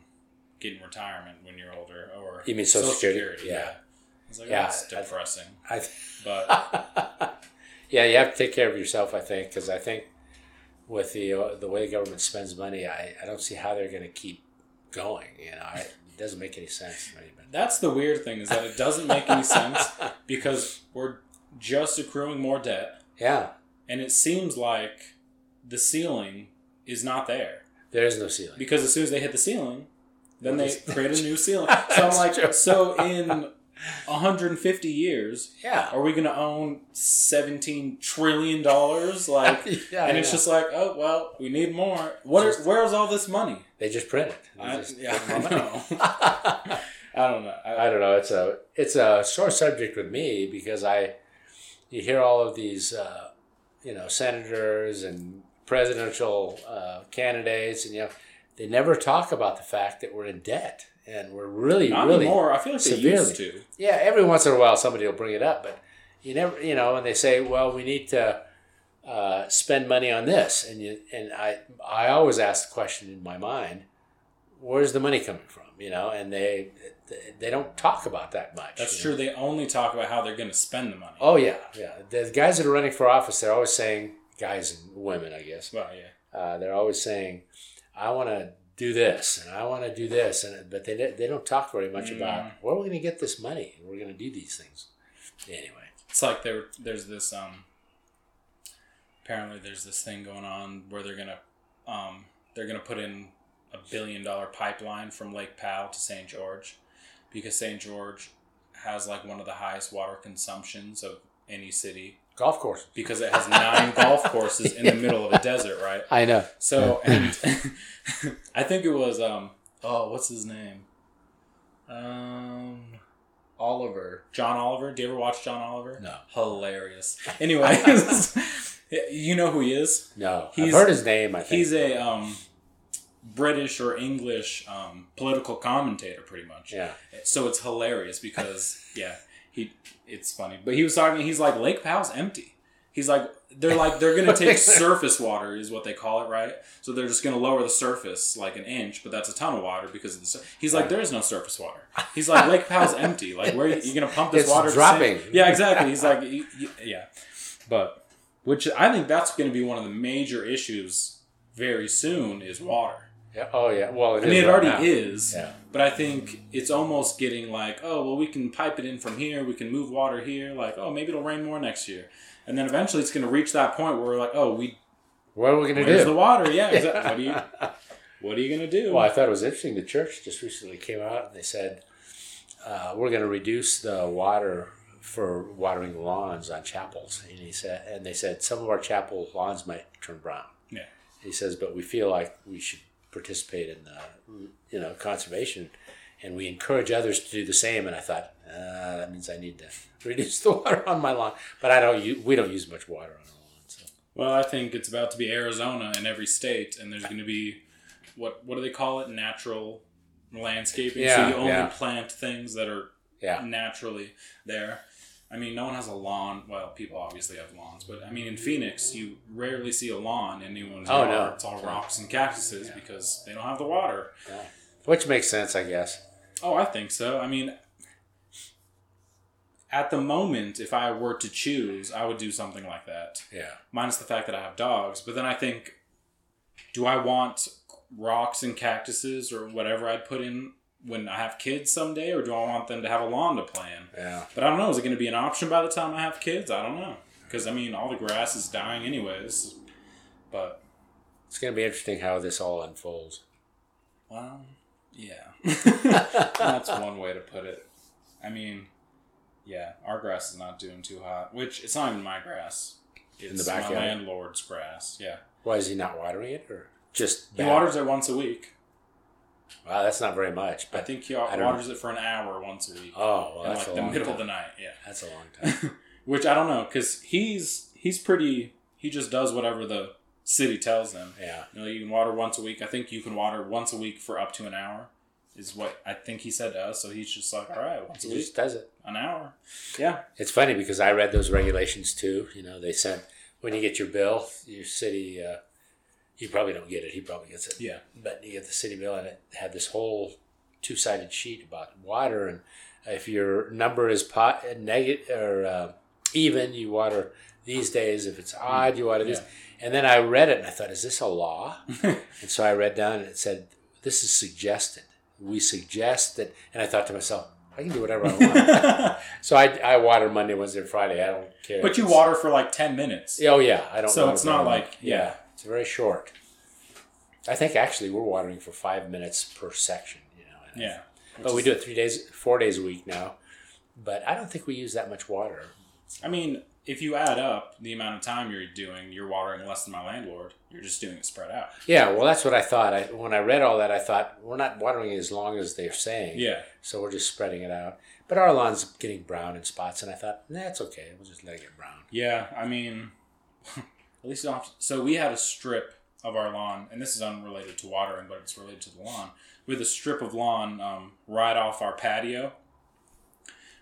getting retirement when you're older or You mean Social Security? Yeah. It's like Yeah, that's depressing. I But yeah, you have to take care of yourself. I think because I think with the uh, the way the government spends money, I, I don't see how they're going to keep going. You know, I, doesn't make any sense that's the weird thing is that it doesn't make any sense because we're just accruing more debt, yeah, and it seems like the ceiling is not there. There is no ceiling. because as soon as they hit the ceiling, then they create a new ceiling. So I'm like, so in 150 years, yeah, are we going to own 17 trillion dollars? Like, yeah, and it's just like, oh well, we need more. What? Are, where's all this money? They just print it. I, just yeah, I know. I don't know. I, I don't know. It's a it's a sore subject with me because I you hear all of these uh, you know senators and presidential uh, candidates and you know they never talk about the fact that we're in debt and we're really not really anymore. I feel like they used severely. to. yeah every once in a while somebody will bring it up but you never you know and they say well we need to uh, spend money on this and you and I I always ask the question in my mind where's the money coming from you know and they they don't talk about that much That's true. know. They only talk about how they're going to spend the money. oh yeah yeah the guys that are running for office they're always saying guys and women I guess Well, yeah. uh, they're always saying I want to do this and I want to do this, and but they they don't talk very much Mm. about where we're going to get this money. And we're going to do these things anyway. It's like there, there's this. Um, apparently, there's this thing going on where they're gonna, um, they're gonna put in a billion dollar pipeline from Lake Powell to St. George, because St. George has like one of the highest water consumptions of any city Golf course. because it has nine golf courses in the middle of a desert, right? I know. So, and I think it was um oh, what's his name? Um Oliver. John Oliver. Do you ever watch John Oliver? No. Hilarious. Anyway, you know who he is? No, I've He's- heard his name. I think He's a um British or English um, political commentator, pretty much. yeah. So it's hilarious because yeah, he it's funny. But he was talking. He's like Lake Powell's empty. He's like they're like they're gonna take surface water is what they call it, right? So they're just gonna lower the surface like an inch, but that's a ton of water because of the. sur- He's like there is no surface water. He's like Lake Powell's empty. Like where are you, you gonna pump this It's water? dropping. Yeah, exactly. He's like yeah, but which I think that's gonna be one of the major issues very soon is water. Yeah. Oh yeah. Well, it I mean, it right already now. is. Yeah. But I think it's almost getting like, oh, well, we can pipe it in from here. We can move water here. Like, oh, maybe it'll rain more next year. And then eventually it's going to reach that point where we're like, oh, we What are we going to do? the water? Yeah, exactly. what do you what are you going to do? Well, I thought it was interesting. The church just recently came out and they said uh, we're going to reduce the water for watering lawns on chapels. And he said, and they said some of our chapel lawns might turn brown. Yeah. He says, but we feel like we should participate in the, you know, conservation, and we encourage others to do the same. And I thought uh, that means I need to reduce the water on my lawn, but I don't. use, We don't use much water on our lawn. So. Well, I think it's about to be Arizona in every state, and there's going to be what what do they call it? Natural landscaping. Yeah, so you only yeah. plant things that are Yeah. naturally there. I mean, no one has a lawn. Well, people obviously have lawns, but I mean, in Phoenix, you rarely see a lawn in anyone's Oh, yard. no. It's all rocks and cactuses because they don't have the water. yeah. Which makes sense, I guess. Oh, I think so. I mean, at the moment, if I were to choose, I would do something like that. Yeah. minus the fact that I have dogs. But then I think, do I want rocks and cactuses or whatever I'd put in when I have kids someday, or do I want them to have a lawn to play in? Yeah. But I don't know. Is it going to be an option by the time I have kids? I don't know. Because I mean, all the grass is dying anyways. But It's going to be interesting how this all unfolds. well, yeah, that's one way to put it. I mean, yeah, our grass is not doing too hot. Which it's not even my grass. It's the my backyard? landlord's grass. Yeah. Why is he not watering it, or just He waters it once a week. Wow, that's not very much. I think he I waters it for an hour once a week. oh, well, that's like a the long middle time. of the night. Yeah. That's a long time. Which I don't know because he's he's pretty. He just does whatever the city tells him. yeah. You know, you can water once a week. I think you can water once a week for up to an hour. Is what I think he said to us. So he's just like, all right, once a He week, just does it. an hour. Yeah. It's funny because I read those regulations too. You know, they said when you get your bill, your city. Uh, you probably don't get it. He probably gets it. Yeah. But you get the city bill, and it had this whole two-sided sheet about water, and if your number is pot negative or uh, even, you water these days. If it's odd, you water this. And then I read it, and I thought, is this a law? And so I read down, and it said, "This is suggested. We suggest that." And I thought to myself, I can do whatever I want. so I, I water Monday, Wednesday, Friday. I don't care. but you water for like ten minutes. Oh yeah, I don't. Know. So it's not like- much. yeah. It's very short. I think actually we're watering for five minutes per section. You know. Yeah. But we do it three days, four days a week now. But I don't think we use that much water. I mean, if you add up the amount of time you're doing, you're watering less than my landlord. You're just doing it spread out. Yeah, well, that's what I thought. I, when I read all that, I thought we're not watering as long as they're saying. Yeah. So we're just spreading it out. But our lawn's getting brown in spots, and I thought, nah, it's okay. We'll just let it get brown. Yeah, I mean, at least you don't have to, so we had a strip of our lawn, and this is unrelated to watering, but it's related to the lawn. We had a strip of lawn um, right off our patio,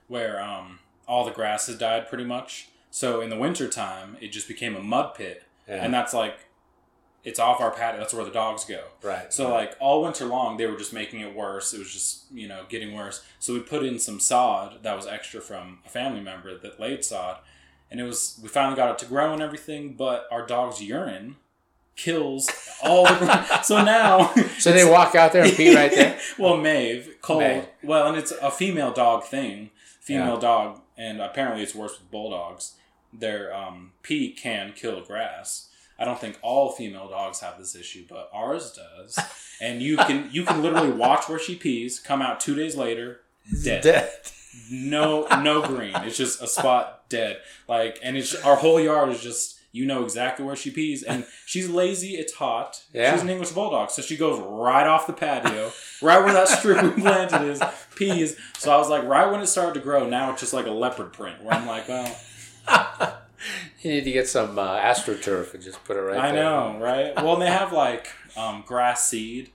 where um, all the grass has died pretty much. So in the wintertime, it just became a mud pit, Yeah. and that's like, it's off our patio. That's where the dogs go. right. So like all winter long, they were just making it worse. It was just you know getting worse. So we put in some sod that was extra from a family member that laid sod, and it was we finally got it to grow and everything. But our dog's urine kills all the. so now. So they walk out there and pee right there. well, Maeve, Cole. Maeve. Well, and it's a female dog thing. Female Yeah. dog, and apparently it's worse with bulldogs. Their um, pee can kill grass. I don't think all female dogs have this issue, but ours does. And you can you can literally watch where she pees, come out two days later, dead. Dead. No no green. It's just a spot dead. Like and it's our whole yard is just you know exactly where she pees, and she's lazy. It's hot. Yeah. She's an English bulldog, so she goes right off the patio, right where that strip we planted is, pees. So I was like, right when it started to grow, now it's just like a leopard print. Where I'm like, well, You need to get some uh, astroturf and just put it right there. I there. know, right? Well, and they have like um, grass seed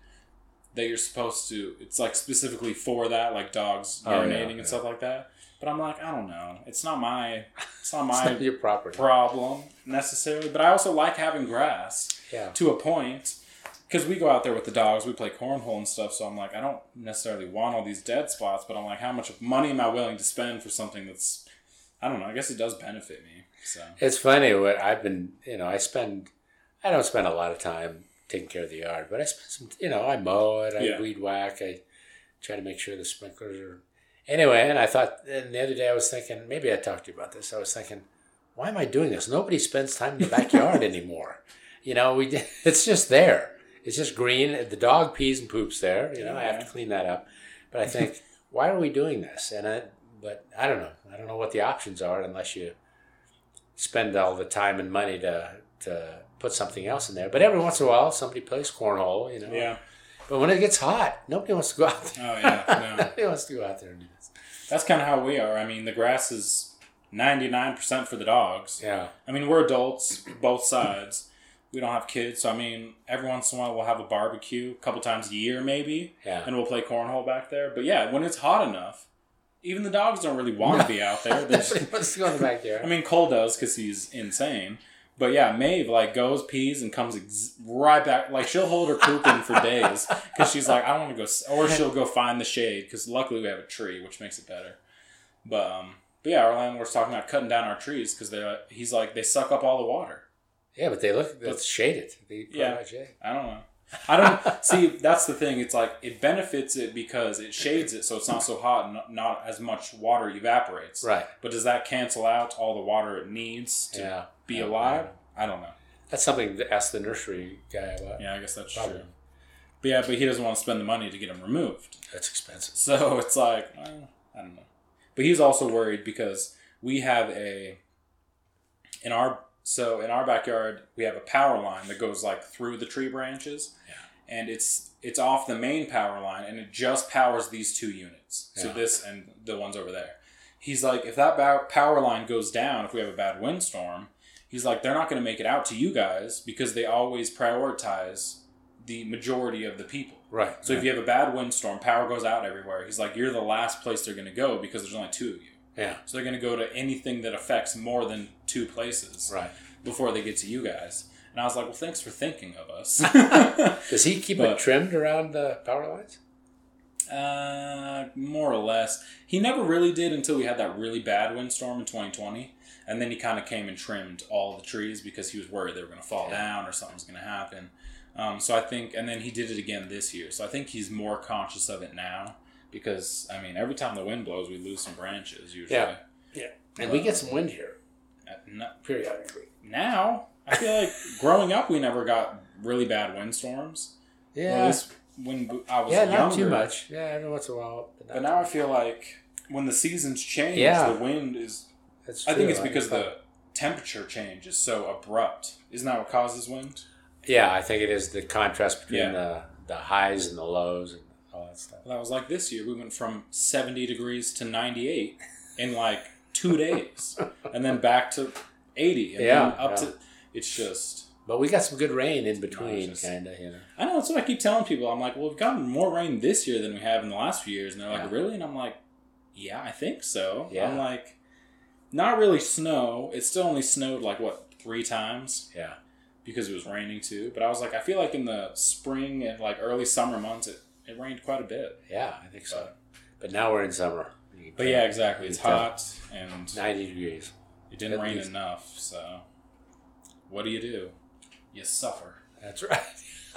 that you're supposed to. It's like specifically for that, like dogs Oh, yeah, urinating yeah. and stuff like that. But I'm like, I don't know. It's not my. It's not It's my not your property. problem necessarily. But I also like having grass Yeah. to a point. Because we go out there with the dogs, we play cornhole and stuff. So I'm like, I don't necessarily want all these dead spots, but I'm like, how much money am I willing to spend for something that's, I don't know. I guess it does benefit me. So It's funny what I've been, you know, I spend, I don't spend a lot of time taking care of the yard, but I spend some, you know, I mow it, I Yeah. weed whack, I try to make sure the sprinklers are. Anyway, and I thought, and the other day I was thinking, maybe I talked to you about this. I was thinking, why am I doing this? Nobody spends time in the backyard anymore. You know, we it's just there. It's just green. The dog pees and poops there. You know, I have to clean that up. But I think, why are we doing this? And I, but I don't know. I don't know what the options are unless you spend all the time and money to to put something else in there. But every once in a while, somebody plays cornhole. You know. yeah. But when it gets hot, nobody wants to go out there. Oh yeah. No. nobody wants to go out there and do this. That's kind of how we are. I mean, the grass is 99% for the dogs. Yeah. I mean, we're adults, both sides. We don't have kids, so I mean, every once in a while we'll have a barbecue, a couple times a year maybe, Yeah. and we'll play cornhole back there. But yeah, when it's hot enough, even the dogs don't really want to be out there. Nobody wants to go in the backyard. I mean, Cole does because he's insane. But yeah, Maeve like goes, pees, and comes ex- right back. Like she'll hold her poop in for days because she's like, I don't want to go, s-" or she'll go find the shade because luckily we have a tree, which makes it better. But um, but yeah, our landlord's talking about cutting down our trees because they he's like they suck up all the water. yeah, but they look it's shaded. They Yeah. shade. I don't know. I don't see. That's the thing. It's like it benefits it because it shades it, so it's not so hot and not, not as much water evaporates. Right. But does that cancel out all the water it needs to Yeah. be alive? I don't know. That's something to ask the nursery guy about. Yeah, I guess that's Probably. true. But yeah, but he doesn't want to spend the money to get him removed. That's expensive. So it's like, well, I don't know. But he's also worried because we have a in our so in our backyard we have a power line that goes like through the tree branches, Yeah. and it's it's off the main power line and it just powers these two units. So Yeah. this and the ones over there. He's like, if that power line goes down, if we have a bad windstorm, he's like, they're not going to make it out to you guys because they always prioritize the majority of the people. Right. So if you have a bad windstorm, power goes out everywhere. He's like, you're the last place they're going to go because there's only two of you. Yeah. So they're going to go to anything that affects more than two places Right. before they get to you guys. And I was like, well, thanks for thinking of us. Does he keep But- it trimmed around the power lines? uh, more or less. He never really did until we had that really bad windstorm in 2020. And then he kind of came and trimmed all the trees because he was worried they were going to fall Yeah. down or something was going to happen. Um, so I think, and then he did it again this year. So I think he's more conscious of it now because, I mean, every time the wind blows, we lose some branches usually. Yeah. Yeah. And we get some wind here no- periodically. now, I feel like growing up, we never got really bad windstorms. Yeah. when I was Yeah, younger. not too much. Yeah, every once in a while. But, But now I feel like when the seasons change, Yeah. the wind is. That's I think it's because the temperature change is so abrupt. Isn't that what causes wind? Yeah, I think it is the contrast between Yeah. the the highs and the lows and all that stuff. That was like this year. We went from 70 degrees to 98 in like two days, and then back to 80, and Yeah, then up yeah. to. It's just. But we got some good rain in between, kind of. You know. I know that's what I keep telling people. I'm like, well, we've gotten more rain this year than we have in the last few years, and they're like, Yeah. really? And I'm like, yeah, I think so. Yeah. I'm like, not really snow. It still only snowed like what three times Yeah. because it was raining too. But I was like, I feel like in the spring and like early summer months, it, it rained quite a bit. Yeah, I think so. But now we're in summer. But yeah, exactly. It's you can tell. hot and ninety degrees. it didn't At rain least. enough. So what do you do? You suffer. That's right.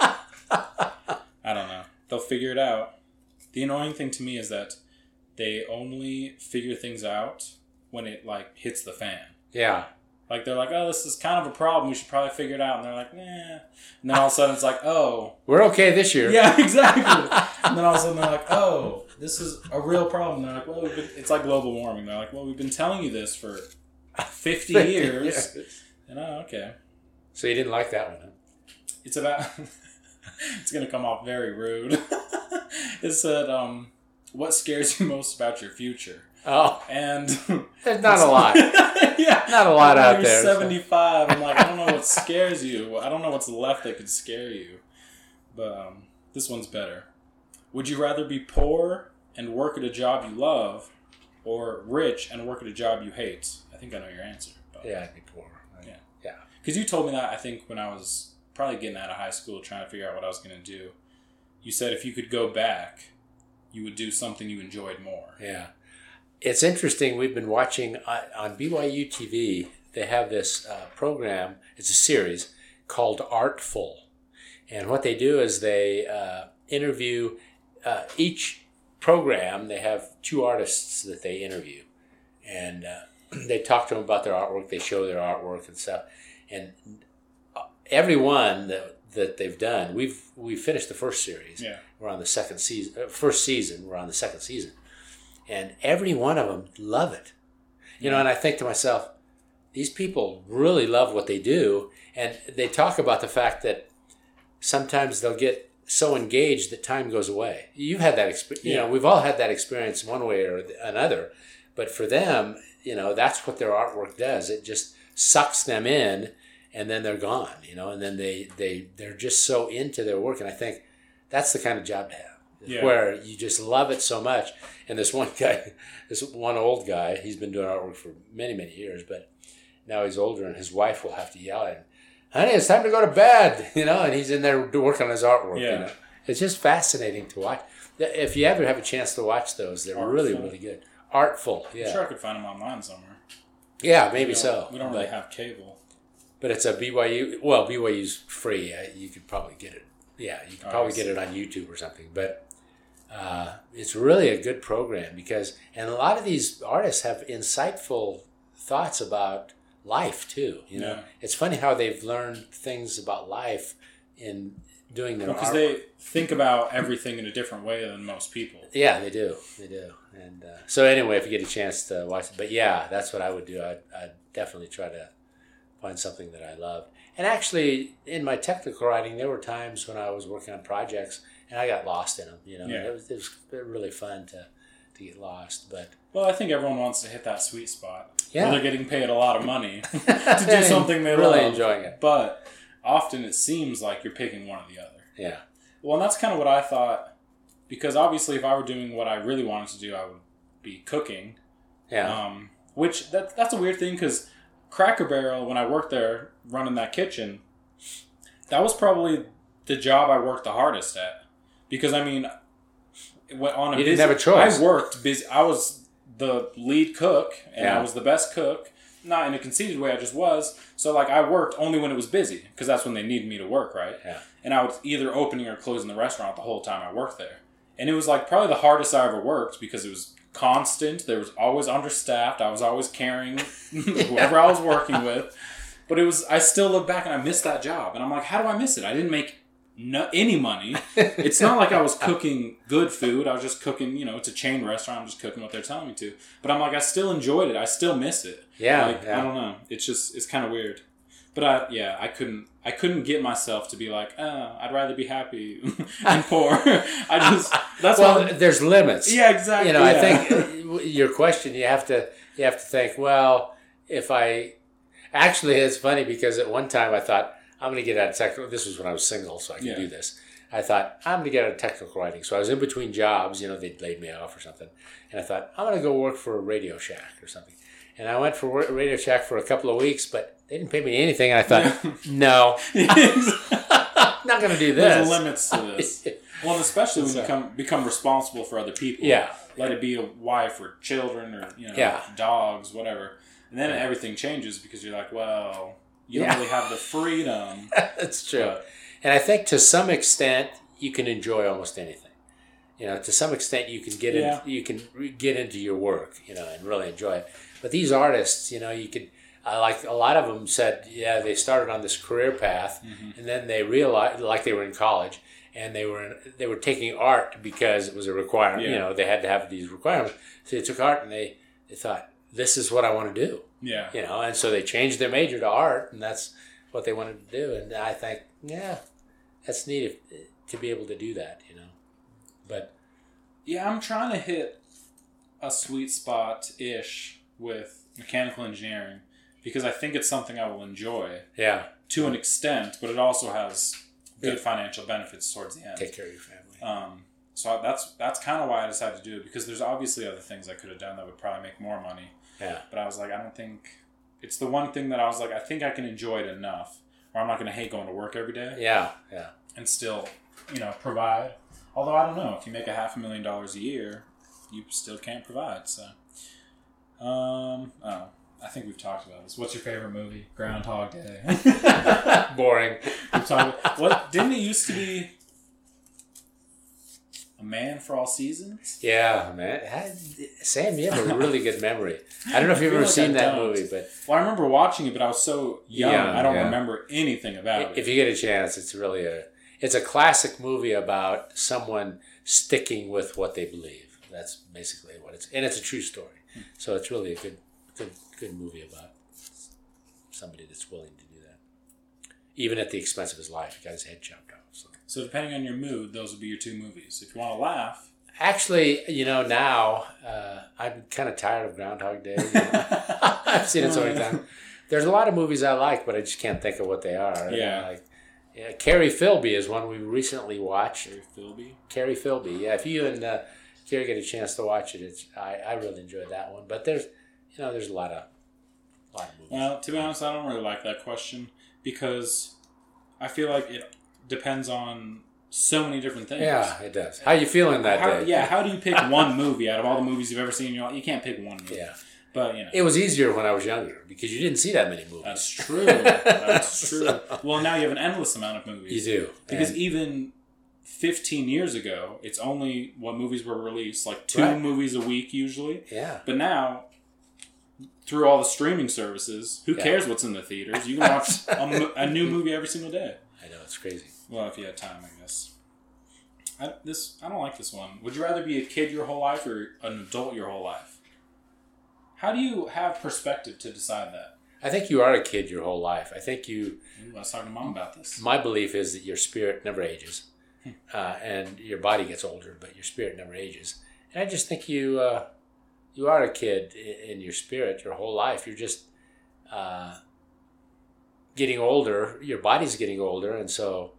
I don't know. They'll figure it out. The annoying thing to me is that they only figure things out when it like hits the fan. Yeah. Like they're like, oh, this is kind of a problem. We should probably figure it out. And they're like, yeah. And then all of a sudden it's like, oh, We're okay this year. yeah, exactly. and then all of a sudden they're like, oh, this is a real problem. They're like, well, we've been, it's like global warming. They're like, well, we've been telling you this for fifty years. And oh, okay. So you didn't like that one, huh? It's about. it's gonna come off very rude. it said, um, "What scares you most about your future?" Oh, And there's not a lot. yeah, Not a lot out there. so- Seventy-five. I'm like, I don't know what scares you. I don't know what's left that could scare you. But um, this one's better. Would you rather be poor and work at a job you love, or rich and work at a job you hate? I think I know your answer. But. Yeah, I'd be poor. Yeah. Yeah. Because you told me that I think when I was probably getting out of high school, trying to figure out what I was going to do. You said if you could go back, you would do something you enjoyed more. Yeah. It's interesting. We've been watching on, on BYU TV, they have this uh, program, it's a series called Artful. And what they do is they uh, interview uh, each program, they have two artists that they interview. And uh, they talk to them about their artwork, they show their artwork and stuff. And uh, every one that, that they've done, we've we finished the first series. Yeah. We're on the second season, uh, first season. We're on the second season, and every one of them love it. You know, and I think to myself, these people really love what they do, and they talk about the fact that sometimes they'll get so engaged that time goes away. You've had that experience. You know, we've all had that experience one way or another. But for them, you know, that's what their artwork does. It just sucks them in, and then they're gone. You know, and then they they they're just so into their work, and I think that's the kind of job to have Yeah. where you just love it so much. And this one guy, this one old guy, he's been doing artwork for many, many years, but now he's older and his wife will have to yell at him, honey, it's time to go to bed, you know, and he's in there working on his artwork, Yeah. you know. It's just fascinating to watch. If you ever have a chance to watch those, they're really, Artful. really good. Artful, I'm yeah. sure I could find them online somewhere. Yeah, maybe We so. We don't but, really have cable. but it's a BYU, well, BYU's free. Uh, You could probably get it. Yeah, you could Oh, probably get it on YouTube or something. But uh, it's really a good program because, and a lot of these artists have insightful thoughts about life too. You know, Yeah. it's funny how they've learned things about life in doing their Because artwork. they think about everything in a different way than most people. Yeah, they do. They do. And uh, so anyway, if you get a chance to watch it, but yeah, that's what I would do. I'd, I'd definitely try to find something that I loved And actually, in my technical writing, there were times when I was working on projects and I got lost in them. You know, Yeah. it, was, it was really fun to to get lost. But Well, I think everyone wants to hit that sweet spot. Yeah. Where they're getting paid a lot of money to do something they really love. enjoying it. But often it seems like you're picking one or the other. Yeah, Well, and that's kind of what I thought. Because obviously, if I were doing what I really wanted to do, I would be cooking. yeah, Um, which that, that's a weird thing because Cracker Barrel, when I worked there running that kitchen, that was probably the job I worked the hardest at. Because I mean, on a You didn't have a choice. I worked busy. I was the lead cook, and Yeah. I was the best cook. Not in a conceited way, I just was. So like, I worked only when it was busy because that's when they needed me to work, right? yeah. and I was either opening or closing the restaurant the whole time I worked there. And it was like probably the hardest I ever worked because it was constant. There was always understaffed. I was always carrying whoever I was working with. But it was I still look back and I miss that job. And I'm like, how do I miss it? I didn't make no, any money. It's not like I was cooking good food. I was just cooking, you know, it's a chain restaurant. I'm just cooking what they're telling me to. But I'm like, I still enjoyed it. I still miss it. Yeah, Like, yeah. I don't know. It's just it's kind of weird. But I yeah, I couldn't I couldn't get myself to be like, oh, I'd rather be happy and poor. I just that's well, why there's limits. yeah, exactly. you know, I think your question, you have to you have to think. Well, if I actually, it's funny because at one time I thought I'm going to get out of technical. This was when I was single, so I could Yeah. do this. I thought I'm going to get out of technical writing. So I was in between jobs. You know, they'd laid me off or something, and I thought I'm going to go work for a Radio Shack or something. And I went for Radio Shack for a couple of weeks, but they didn't pay me anything. And I thought, no, I'm not going to do this. There's limits to this. Well, especially when you come become responsible for other people. Yeah. Let it be a wife or children or you know Yeah. dogs, whatever. And then everything changes because you're like, well, you Yeah. don't really have the freedom. That's true. But, and I think to some extent you can enjoy almost anything. You know, to some extent you can get Yeah. in, you can re- get into your work, you know, and really enjoy it. But these artists, you know, you could. Uh, I like a lot of them said, yeah, they started on this career path, mm-hmm. and then they realized, like they were in college, and they were in, they were taking art because it was a requirement. You know, they had to have these requirements. So they took art, and they they thought, this is what I want to do Yeah. you know, and so they changed their major to art, and that's what they wanted to do. And I think, yeah, that's neat if, to be able to do that, you know. But Yeah, I'm trying to hit a sweet spot ish with mechanical engineering because I think it's something I will enjoy yeah, to an extent, but it also has good financial benefits towards the end. take care of your family. Um, so that's that's kind of why I decided to do it because there's obviously other things I could have done that would probably make more money, Yeah, but I was like, I don't think it's the one thing that I was like, I think I can enjoy it enough, or I'm not going to hate going to work every day yeah, yeah. and still, you know, provide. Although I don't know if you make a half a million dollars a year, you still can't provide. So, um, oh, I think we've talked about this. What's your favorite movie? Groundhog Day. Boring. About- what didn't it used to be? A Man for All Seasons. Yeah, man. Sam, you have a really good memory. I don't know if you've ever like seen that movie, but Well, I remember watching it, but I was so young. Yeah, I don't yeah. remember anything about it. if you get a chance, it's really a it's a classic movie about someone sticking with what they believe. That's basically what it's, and it's a true story. Hmm. So it's really a good, good, good movie about somebody that's willing to even at the expense of his life. He got his head chopped off. So. so depending on your mood, those would be your two movies. If you want to laugh, Actually, you know, now uh, I'm kind of tired of Groundhog Day. you know. I've seen it so many times. There's a lot of movies I like, but I just can't think of what they are. Yeah. Like, yeah, Carrie Pilby is one we recently watched. Carrie Pilby. Carrie Pilby. Yeah, if you and uh, Carrie get a chance to watch it, it's I, I really enjoyed that one. But there's, you know, there's a lot of, lot of movies. Well, to be honest, I don't really like that question because I feel like it depends on so many different things. yeah, it does. How you feeling that How, day? yeah, how do you pick one movie out of all the movies you've ever seen? You're you can't pick one movie. yeah. But, you know. It was easier when I was younger because you didn't see that many movies. That's true. That's true. So- Well, now you have an endless amount of movies. you do Because And- even 15 years ago, it's only what movies were released, like two Right. movies a week usually. yeah, But now, through all the streaming services, who Yeah. cares what's in the theaters? You can watch a, a new movie every single day. I know it's crazy. Well, if you had time, I guess. I, this I don't like this one. Would you rather be a kid your whole life or an adult your whole life? How do you have perspective to decide that? I think you are a kid your whole life. I think you. Ooh, I was talking to mom about this. My belief is that your spirit never ages, uh, and your body gets older, but your spirit never ages. And I just think you uh, you are a kid in your spirit your whole life. You're just uh, getting older. Your body's getting older, and so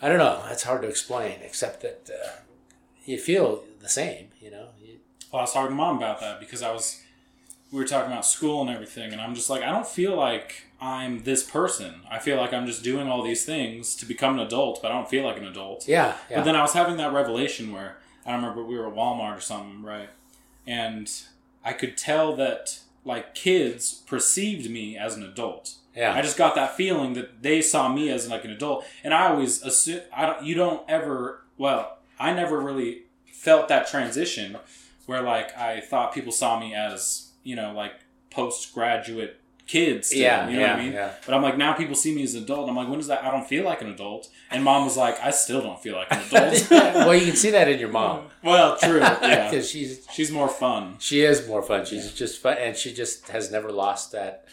I don't know. That's hard to explain, except that uh, you feel the same. You know. You, Well, I was talking to mom about that because I was we were talking about school and everything, and I'm just like, I don't feel like I'm this person. I feel like I'm just doing all these things to become an adult, but I don't feel like an adult. yeah. Yeah. But then I was having that revelation where I don't remember we were at Walmart or something, right? And I could tell that like kids perceived me as an adult. yeah. I just got that feeling that they saw me as like an adult, and I always assume I don't. You don't ever. Well, I never really felt that transition where like I thought people saw me as you know like postgraduate kids. Still, Yeah, you know yeah, what I mean. yeah. But I'm like now people see me as an adult. I'm like, when is that? I don't feel like an adult. And mom was like, I still don't feel like an adult. well, you can see that in your mom. well, true. Yeah, because she's she's more fun. She is more fun. She's just fun, and she just has never lost that,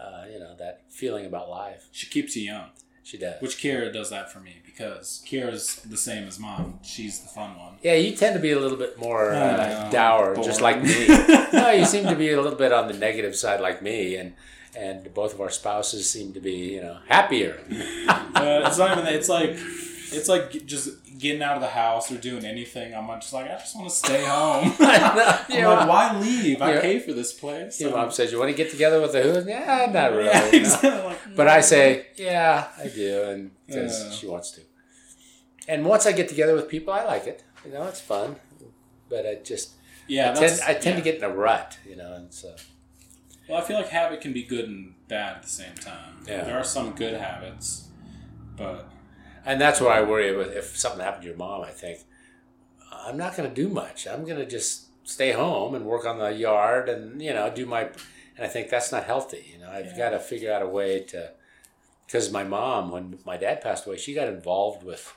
uh, you know, that feeling about life. She keeps you young. She does. Which Kira does that for me because Kira's the same as mom. She's the fun one. yeah, you tend to be a little bit more uh, Uh, dour, just like me. no, you seem to be a little bit on the negative side, like me, and and both of our spouses seem to be, you know, happier. Uh, it's not even. It's like it's like just getting out of the house or doing anything. I'm just like I just want to stay home. I'm Your like, why leave? I pay for this place. Your mom says, "You want to get together with the who?" Yeah, not really. Yeah, no. exactly. Like, But I say, yeah, I do, and because Yeah. she wants to. And once I get together with people, I like it. You know, it's fun. But I just, yeah, I tend, I tend yeah. to get in a rut. You know, and so Well, I feel like habit can be good and bad at the same time. Yeah. There are some good habits, but and that's where I worry with if something happened to your mom. I think I'm not going to do much. I'm going to just stay home and work on the yard and you know do my. And I think that's not healthy. You know, I've Yeah. got to figure out a way to. Because my mom, when my dad passed away, she got involved with,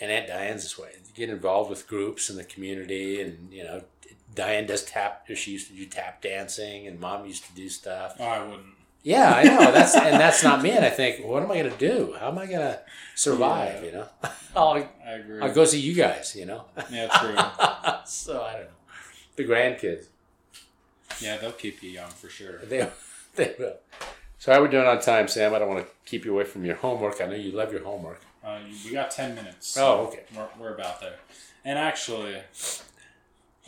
and Aunt Diane's this way. Get involved with groups in the community, and you know, Diane does tap. She used to do tap dancing, and mom used to do stuff. Oh, I wouldn't. Yeah, I know. That's and that's not me. And I think, what am I going to do? How am I going to survive? Yeah. You know, I'll, I agree. I'll go see you guys. You know, Yeah, true. so I don't know. The grandkids, yeah, they'll keep you young for sure. they they will. So how are we doing on time, Sam? I don't want to keep you away from your homework. I know you love your homework. Uh, we got ten minutes. Oh, okay. We're, we're about there. And actually,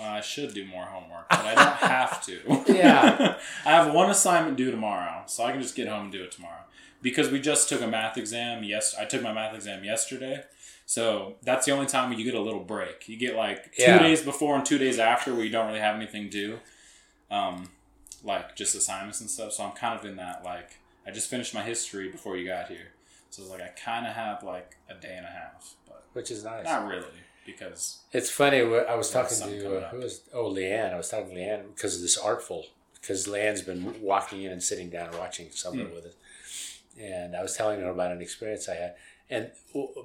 uh, I should do more homework, but I don't have to. Yeah. I have one assignment due tomorrow, so I can just get home and do it tomorrow. Because we just took a math exam. Yes, I took my math exam yesterday. So that's the only time where you get a little break. You get like two Yeah. days before and two days after where you don't really have anything due. Um, like just assignments and stuff. So I'm kind of in that like I just finished my history before you got here. So it's like I kind of have like a day and a half, but Which is nice. not really because It's funny. I was talking to uh, who was oh Leanne. I was talking to Leanne because of this artful. Because Leanne's been walking in and sitting down and watching something Hmm. with us, and I was telling her about an experience I had. And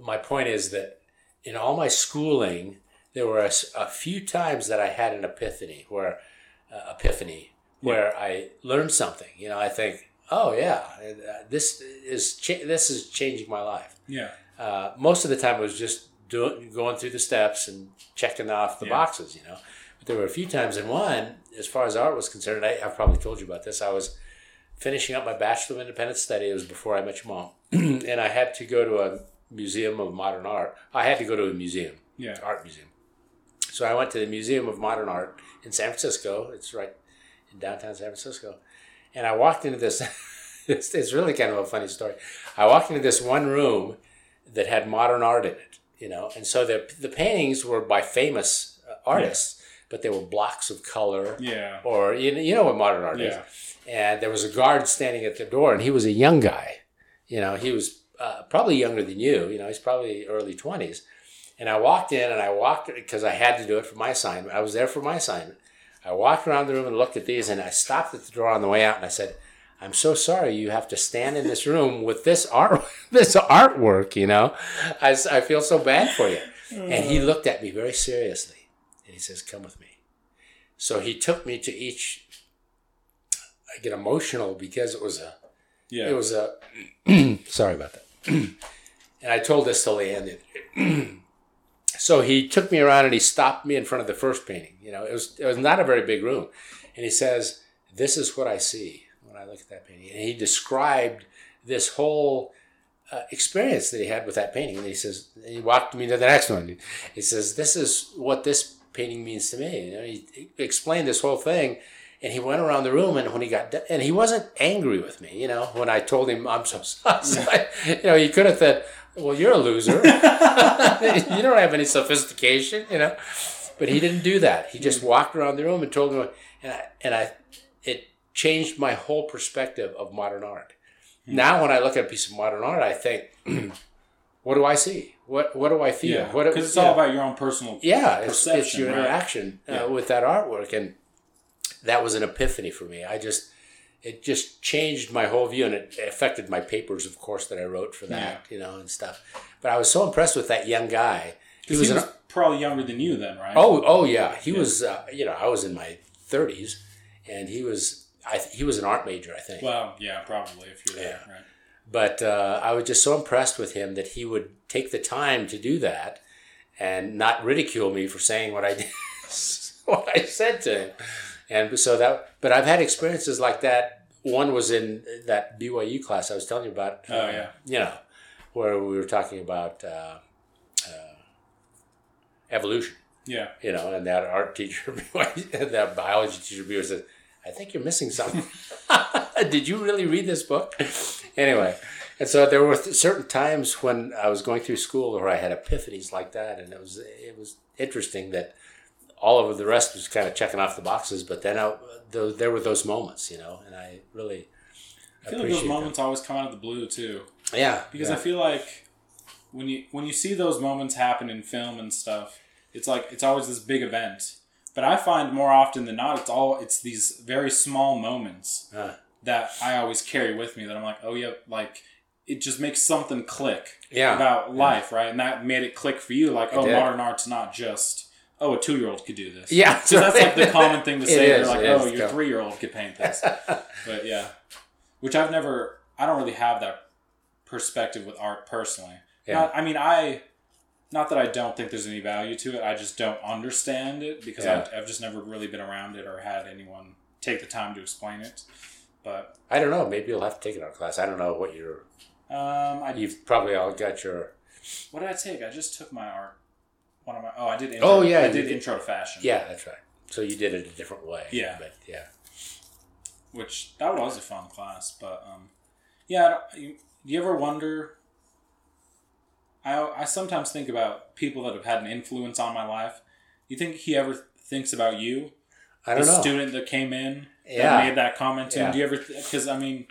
my point is that in all my schooling, there were a few times that I had an epiphany, where uh, epiphany, where I learned something. You know, I think, oh yeah, uh, this is cha- this is changing my life yeah, uh, most of the time it was just doing, going through the steps and checking off the Yeah. boxes, you know. But there were a few times, and one, as far as art was concerned, I, I've probably told you about this. I was finishing up my Bachelor of Independent Study. It was before I met your mom. and I had to go to a museum of modern art. I had to go to a museum, yeah. art museum. So I went to the Museum of Modern Art in San Francisco. It's right in downtown San Francisco. And I walked into this, it's, it's really kind of a funny story. I walked into this one room that had modern art in it, you know, and so the, the paintings were by famous uh, artists, but they were blocks of color Yeah. or, you know, you know what modern art is Yeah. and there was a guard standing at the door, and he was a young guy. You know, he was uh, probably younger than you. You know, he's probably early twenties. And I walked in, and I walked because I had to do it for my assignment. I was there for my assignment. I walked around the room and looked at these, and I stopped at the door on the way out, and I said, "I'm so sorry you have to stand in this room with this art, this artwork. You know, I, I feel so bad for you." And he mm. looked at me very seriously, and he says, "Come with me." So he took me to each I get emotional because it was a Yeah. it was a sorry about that. and I told this to Leanne. that- so he took me around and he stopped me in front of the first painting. You know, it was it was not a very big room, and he says, "This is what I see when I look at that painting." And he described this whole uh, experience that he had with that painting. And he says, and he walked me to the next one. He says, "This is what this painting means to me." You know, he, he explained this whole thing, and he went around the room. And when he got done, and he wasn't angry with me, you know, when I told him I'm so sorry. you know, he could have said, "Well, you're a loser. you don't have any sophistication," you know. But he didn't do that. He just walked around the room and told me, and I, and I, changed my whole perspective of modern art. Now, when I look at a piece of modern art, I think, what do I see? What what do I feel? Yeah. Because it's yeah. all about your own personal. yeah, it's, it's perception, your right? interaction uh, Yeah. with that artwork, and that was an epiphany for me. I just it just changed my whole view, and it affected my papers, of course, that I wrote for that, you know, and stuff. But I was so impressed with that young guy. He He was, was, an, probably younger than you then, right? oh oh yeah, he Yeah. was uh, you know I was in my thirties, and he was I he was an art major, I think. Well, yeah, probably if you're there, right? But uh, I was just so impressed with him that he would take the time to do that and not ridicule me for saying what I did, what I said to him. And so that, but I've had experiences like that. One was in that BYU class I was telling you about. Oh, uh, yeah. You know, where we were talking about uh, uh, evolution Yeah. you know, and that art teacher, that biology teacher said, I think you're missing something. Did you really read this book? Anyway, and so there were certain times when I was going through school where I had epiphanies like that, and it was it was interesting that all of the rest was kind of checking off the boxes, but then I, th- there were those moments, you know, and I really I feel like those moments always come out of the blue too. Yeah, because yeah. I feel like when you when you see those moments happen in film and stuff, it's like it's always this big event. But I find more often than not, it's all it's these very small moments Uh, that I always carry with me. That I'm like, oh yeah, like it just makes something click yeah. about life, right? And that made it click for you, like, It oh, did. modern art's not just oh, a two year old could do this. Yeah, so that's like the common thing to say. Is, like, oh, your three year old could paint this. but yeah, which I've never. I don't really have that perspective with art personally. Yeah. Not, I mean, I. Not that I don't think there's any value to it. I just don't understand it because Yeah. I've, I've just never really been around it or had anyone take the time to explain it. But I don't know. Maybe you'll have to take an art class. I don't know what your. um, I You've probably all got your. What did I take? I just took my art. One of my. Oh, I did. Intro, Oh, yeah, I did, did. intro to fashion. Yeah, that's right. So you did it a different way. Yeah. But yeah. Which that was a fun class, but um, yeah. I don't- You, you ever wonder? I I sometimes think about people that have had an influence on my life. You think he ever thinks about you, I the don't know. student that came in Yeah. that made that comment to him? Do you ever? Because I mean,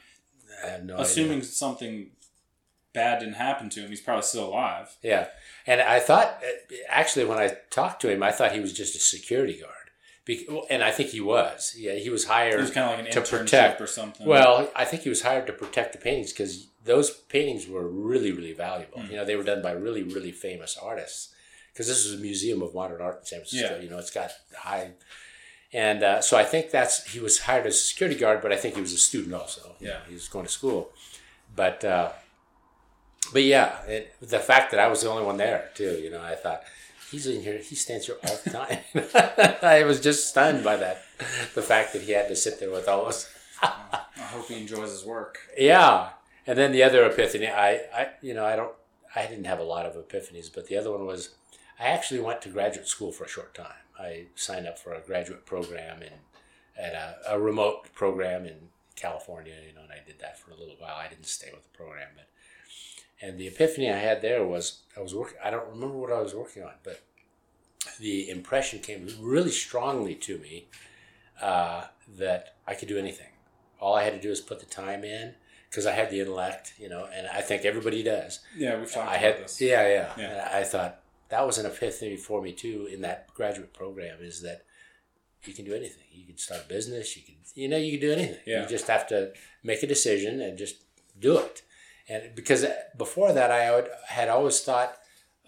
I have no assuming idea. something bad didn't happen to him, he's probably still alive. Yeah. And I thought, uh, actually, when I talked to him, I thought he was just a security guard. And I think he was. Yeah, he was hired. He was kind of like an to protect- or something. Well, I think he was hired to protect the paintings because those paintings were really, really valuable. Mm. You know, they were done by really, really famous artists. Because this is a museum of modern art in San Francisco. Yeah. You know, it's got high. And uh, so I think that's he was hired as a security guard, but I think he was a student also. Yeah. he was going to school. But uh, but yeah, it, the fact that I was the only one there too. You know, I thought he's in here. He stands here all the time. I was just stunned by that. The fact that he had to sit there with all us. I hope he enjoys his work. Yeah. And then the other epiphany, I, I, you know, I don't, I didn't have a lot of epiphanies, but the other one was, I actually went to graduate school for a short time. I signed up for a graduate program in, at a, a remote program in California, you know, and I did that for a little while. I didn't stay with the program, but, and the epiphany I had there was, I was working, I don't remember what I was working on, but the impression came really strongly to me uh, that I could do anything. All I had to do is put the time in because I had the intellect, you know, and I think everybody does. Yeah, we've talked I about had, this. yeah, yeah, Yeah. And I thought that was an epiphany for me too in that graduate program is that you can do anything. You can start a business. You can, you know, you can do anything. Yeah. You just have to make a decision and just do it. And because before that, I had always thought,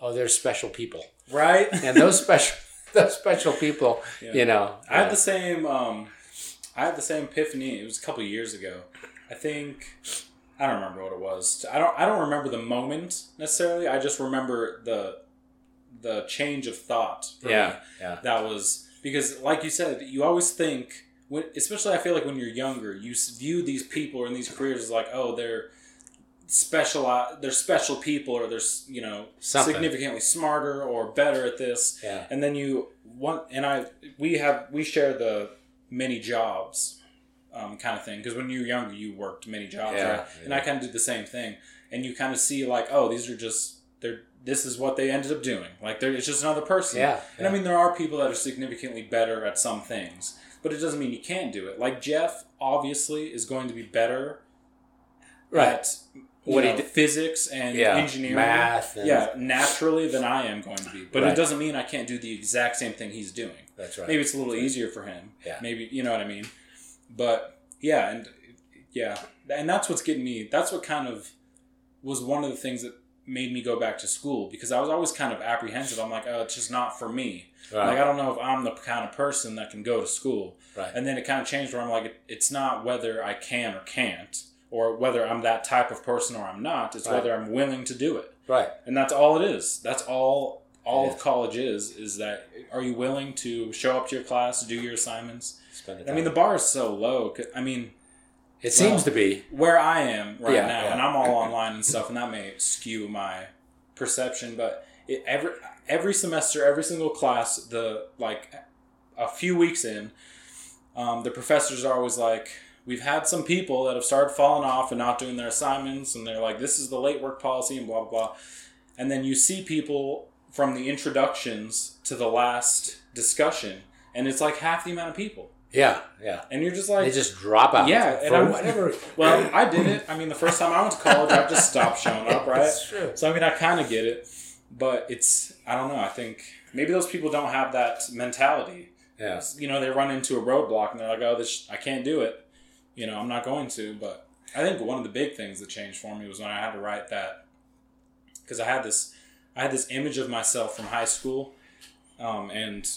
oh, there's special people, Right? and those special, those special people, Yeah. you know, I had uh, the same. Um, I had the same epiphany. It was a couple years ago. I think I don't remember what it was. I don't. I don't remember the moment necessarily. I just remember the the change of thought. Yeah, me. yeah, that was because, like you said, you always think. When, especially, I feel like when you're younger, you view these people in these careers as like, oh, they're special. They're special people, or they're you know Something. significantly smarter or better at this. Yeah, and then you want and i we have we share the many jobs um, kind of thing. Because when you were younger you worked many jobs Yeah, right? And i kind of did the same thing. And you kind of see like oh these are just they're this is what they ended up doing. Like they're, it's just another person. Yeah, and i mean there are people that are significantly better at some things but it doesn't mean you can't do it. Like jeff obviously is going to be better right, What he know, did- physics and yeah, engineering math, and, yeah, naturally than I am going to be. But Right. it doesn't mean I can't do the exact same thing he's doing. that's right. Maybe it's a little right. easier for him. Yeah. Maybe you know what I mean. But yeah, and yeah, and that's what's getting me. That's what kind of was one of the things that made me go back to school because I was always kind of apprehensive. I'm like, oh, it's just not for me. Right. Like I don't know if I'm the kind of person that can go to school. Right. And then it kind of changed where I'm like, it, it's not whether I can or can't, or whether I'm that type of person or I'm not. It's Right. whether I'm willing to do it right. and that's all it is that's all all of college is is that are you willing to show up to your class do your assignments i mean the bar is so low. i mean it seems to be. where i am right Yeah, now yeah. and i'm all online and stuff and that may skew my perception but it, every every semester every single class the like a few weeks in um, the professors are always like we've had some people that have started falling off and not doing their assignments and they're like this is the late work policy and blah blah blah and then you see people from the introductions to the last discussion and it's like half the amount of people Yeah, yeah. and you're just like, They just drop out. Yeah, and I'm- whatever. well, I did it. I mean, the first time I went to college, I just stopped showing up, right? That's true. So I mean, I kind of get it, but it's I don't know. I think maybe those people don't have that mentality. Yeah, You know, they run into a roadblock and they're like, "Oh, this I can't do it." You know, I'm not going to. But I think one of the big things that changed for me was when I had to write that because I had this I had this image of myself from high school, um, and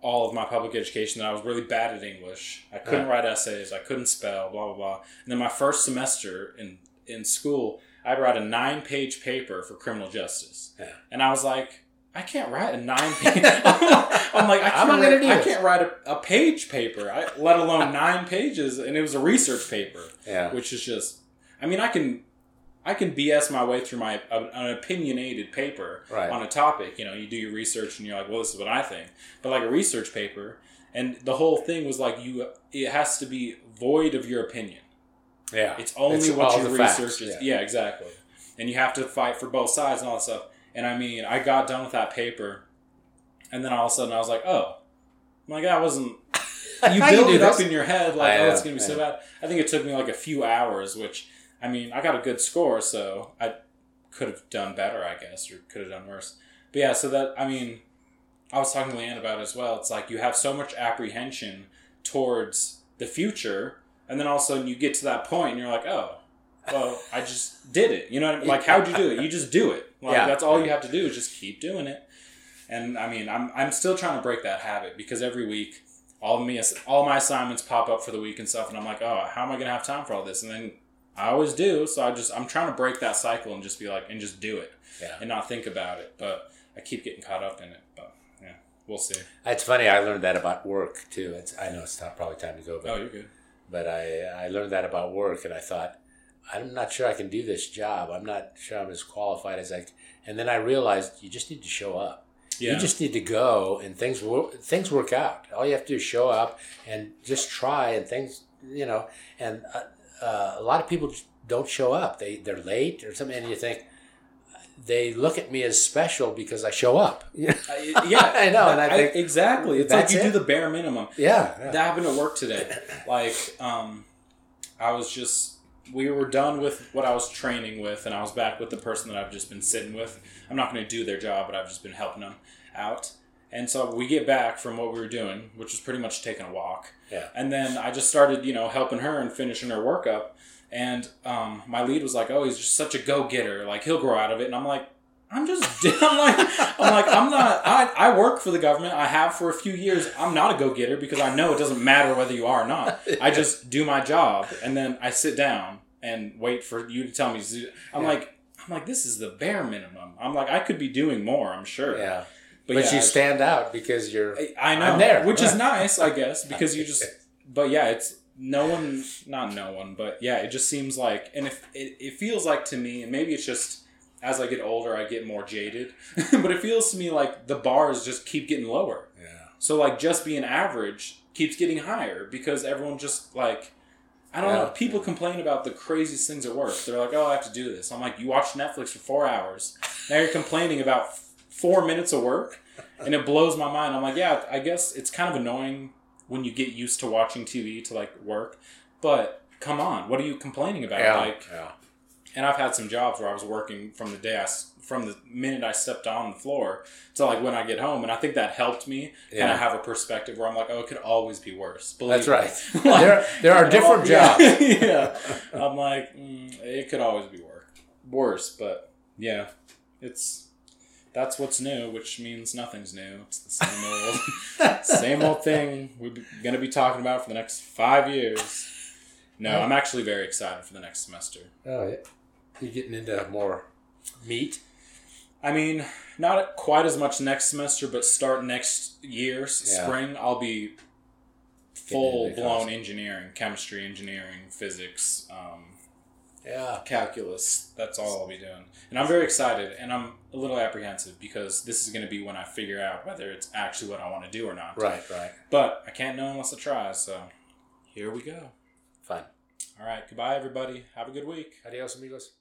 all of my public education that I was really bad at English. I couldn't write essays. I couldn't spell. Blah blah blah. And then my first semester in in school, I'd write a nine page paper for criminal justice. Yeah. And I was like, I can't write a nine page. I'm like, I'm can't, I gonna write, do I can't write a, a page paper, I, let alone nine pages. And it was a research paper, yeah. which is just, I mean, I can, I can BS my way through my an opinionated paper Right. on a topic. You know, you do your research and you're like, well, this is what I think. But like a research paper, and the whole thing was like you, it has to be void of your opinion. Yeah. It's only It's what you research. is. yeah. Yeah. exactly. And you have to fight for both sides and all that stuff. And I mean, I got done with that paper, and then all of a sudden I was like, oh, I'm like that wasn't. You build it up in your head like, oh, it's gonna be so bad. I think it took me like a few hours, which I mean, I got a good score, so I could have done better, I guess, or could have done worse. But yeah, so that I mean, I was talking to Leanne about it as well. It's like you have so much apprehension towards the future, and then all of a sudden you get to that point, and you're like, oh, well, I just did it. You know, what I mean? like how'd you do it? You just do it. Like Yeah. that's all you have to do is just keep doing it. And I mean, I'm I'm still trying to break that habit because every week, all of me all my assignments pop up for the week and stuff, and I'm like, oh, how am I gonna have time for all this? And then I always do, so I just I'm trying to break that cycle and just be like and just do it Yeah. and not think about it. But I keep getting caught up in it. But yeah, we'll see. It's funny. I learned that about work too. It's, I know it's not probably time to go, but Oh, you're good. but I I learned that about work, and I thought I'm not sure I can do this job. I'm not sure I'm as qualified as I. Can. And then I realized you just need to show up. Yeah. You just need to go, and things will things work out. All you have to do is show up and just try, and things you know. And uh, uh, a lot of people don't show up. They they're late or something, and you think they look at me as special because I show up. yeah, I- yeah, I know, and I think exactly. It's like you do the bare minimum. yeah. That happened at work today. Like, um, I was just we were done with what I was training with, and I was back with the person that I've just been sitting with. I'm not going to do their job, but I've just been helping them out. And so we get back from what we were doing, which was pretty much taking a walk. Yeah. And then I just started, you know, helping her and finishing her work up. And um, my lead was like, "Oh, he's just such a go getter. Like he'll grow out of it." And I'm like, "I'm just, I'm like, I'm like, I'm not. I, I work for the government. I have for a few years. I'm not a go getter because I know it doesn't matter whether you are or not. I just do my job, and then I sit down and wait for you to tell me. to I'm Yeah. like, I'm like, this is the bare minimum. I'm like, I could be doing more. I'm sure. Yeah. But, But, yeah, you stand out because you're. I- I know, I'm there. which is nice, I guess, because you just. But yeah, it's no one, not no one, but yeah, it just seems like, and if it, it feels like to me, and maybe it's just as I get older, I get more jaded, but it feels to me like the bars just keep getting lower. Yeah. So like just being average keeps getting higher because everyone just like. I don't know. People complain about the craziest things at work. They're like, "Oh, I have to do this." I'm like, "You watch Netflix for four hours. Now you're complaining about f- four minutes of work." and it blows my mind. I'm like, yeah, I guess it's kind of annoying when you get used to watching TV to like work, but come on, what are you complaining about? Yeah. Like, yeah. And I've had some jobs where I was working from the day I, from the minute I stepped on the floor to like when I get home, and I think that helped me kind Yeah. of have a perspective where I'm like, oh, it could always be worse. Believe That's right. Like, there, there are different all- yeah, jobs. yeah, I'm like, mm, it could always be worse, worse, but yeah, it's that's what's new, which means nothing's new. It's the same old, same old thing we're gonna be talking about for the next five years. No, I'm actually very excited for the next semester. Oh, yeah. You're getting into more meat. I mean, not quite as much next semester, but start next year, Yeah. spring, I'll be full blown engineering, chemistry, engineering, physics, um, Yeah. calculus. That's all I'll be doing. And I'm very excited and I'm a little apprehensive because this is going to be when I figure out whether it's actually what I want to do or not. Right, right. But I can't know unless I try, so here we go. Fine. All right, goodbye, everybody. Have a good week. Adios, amigos.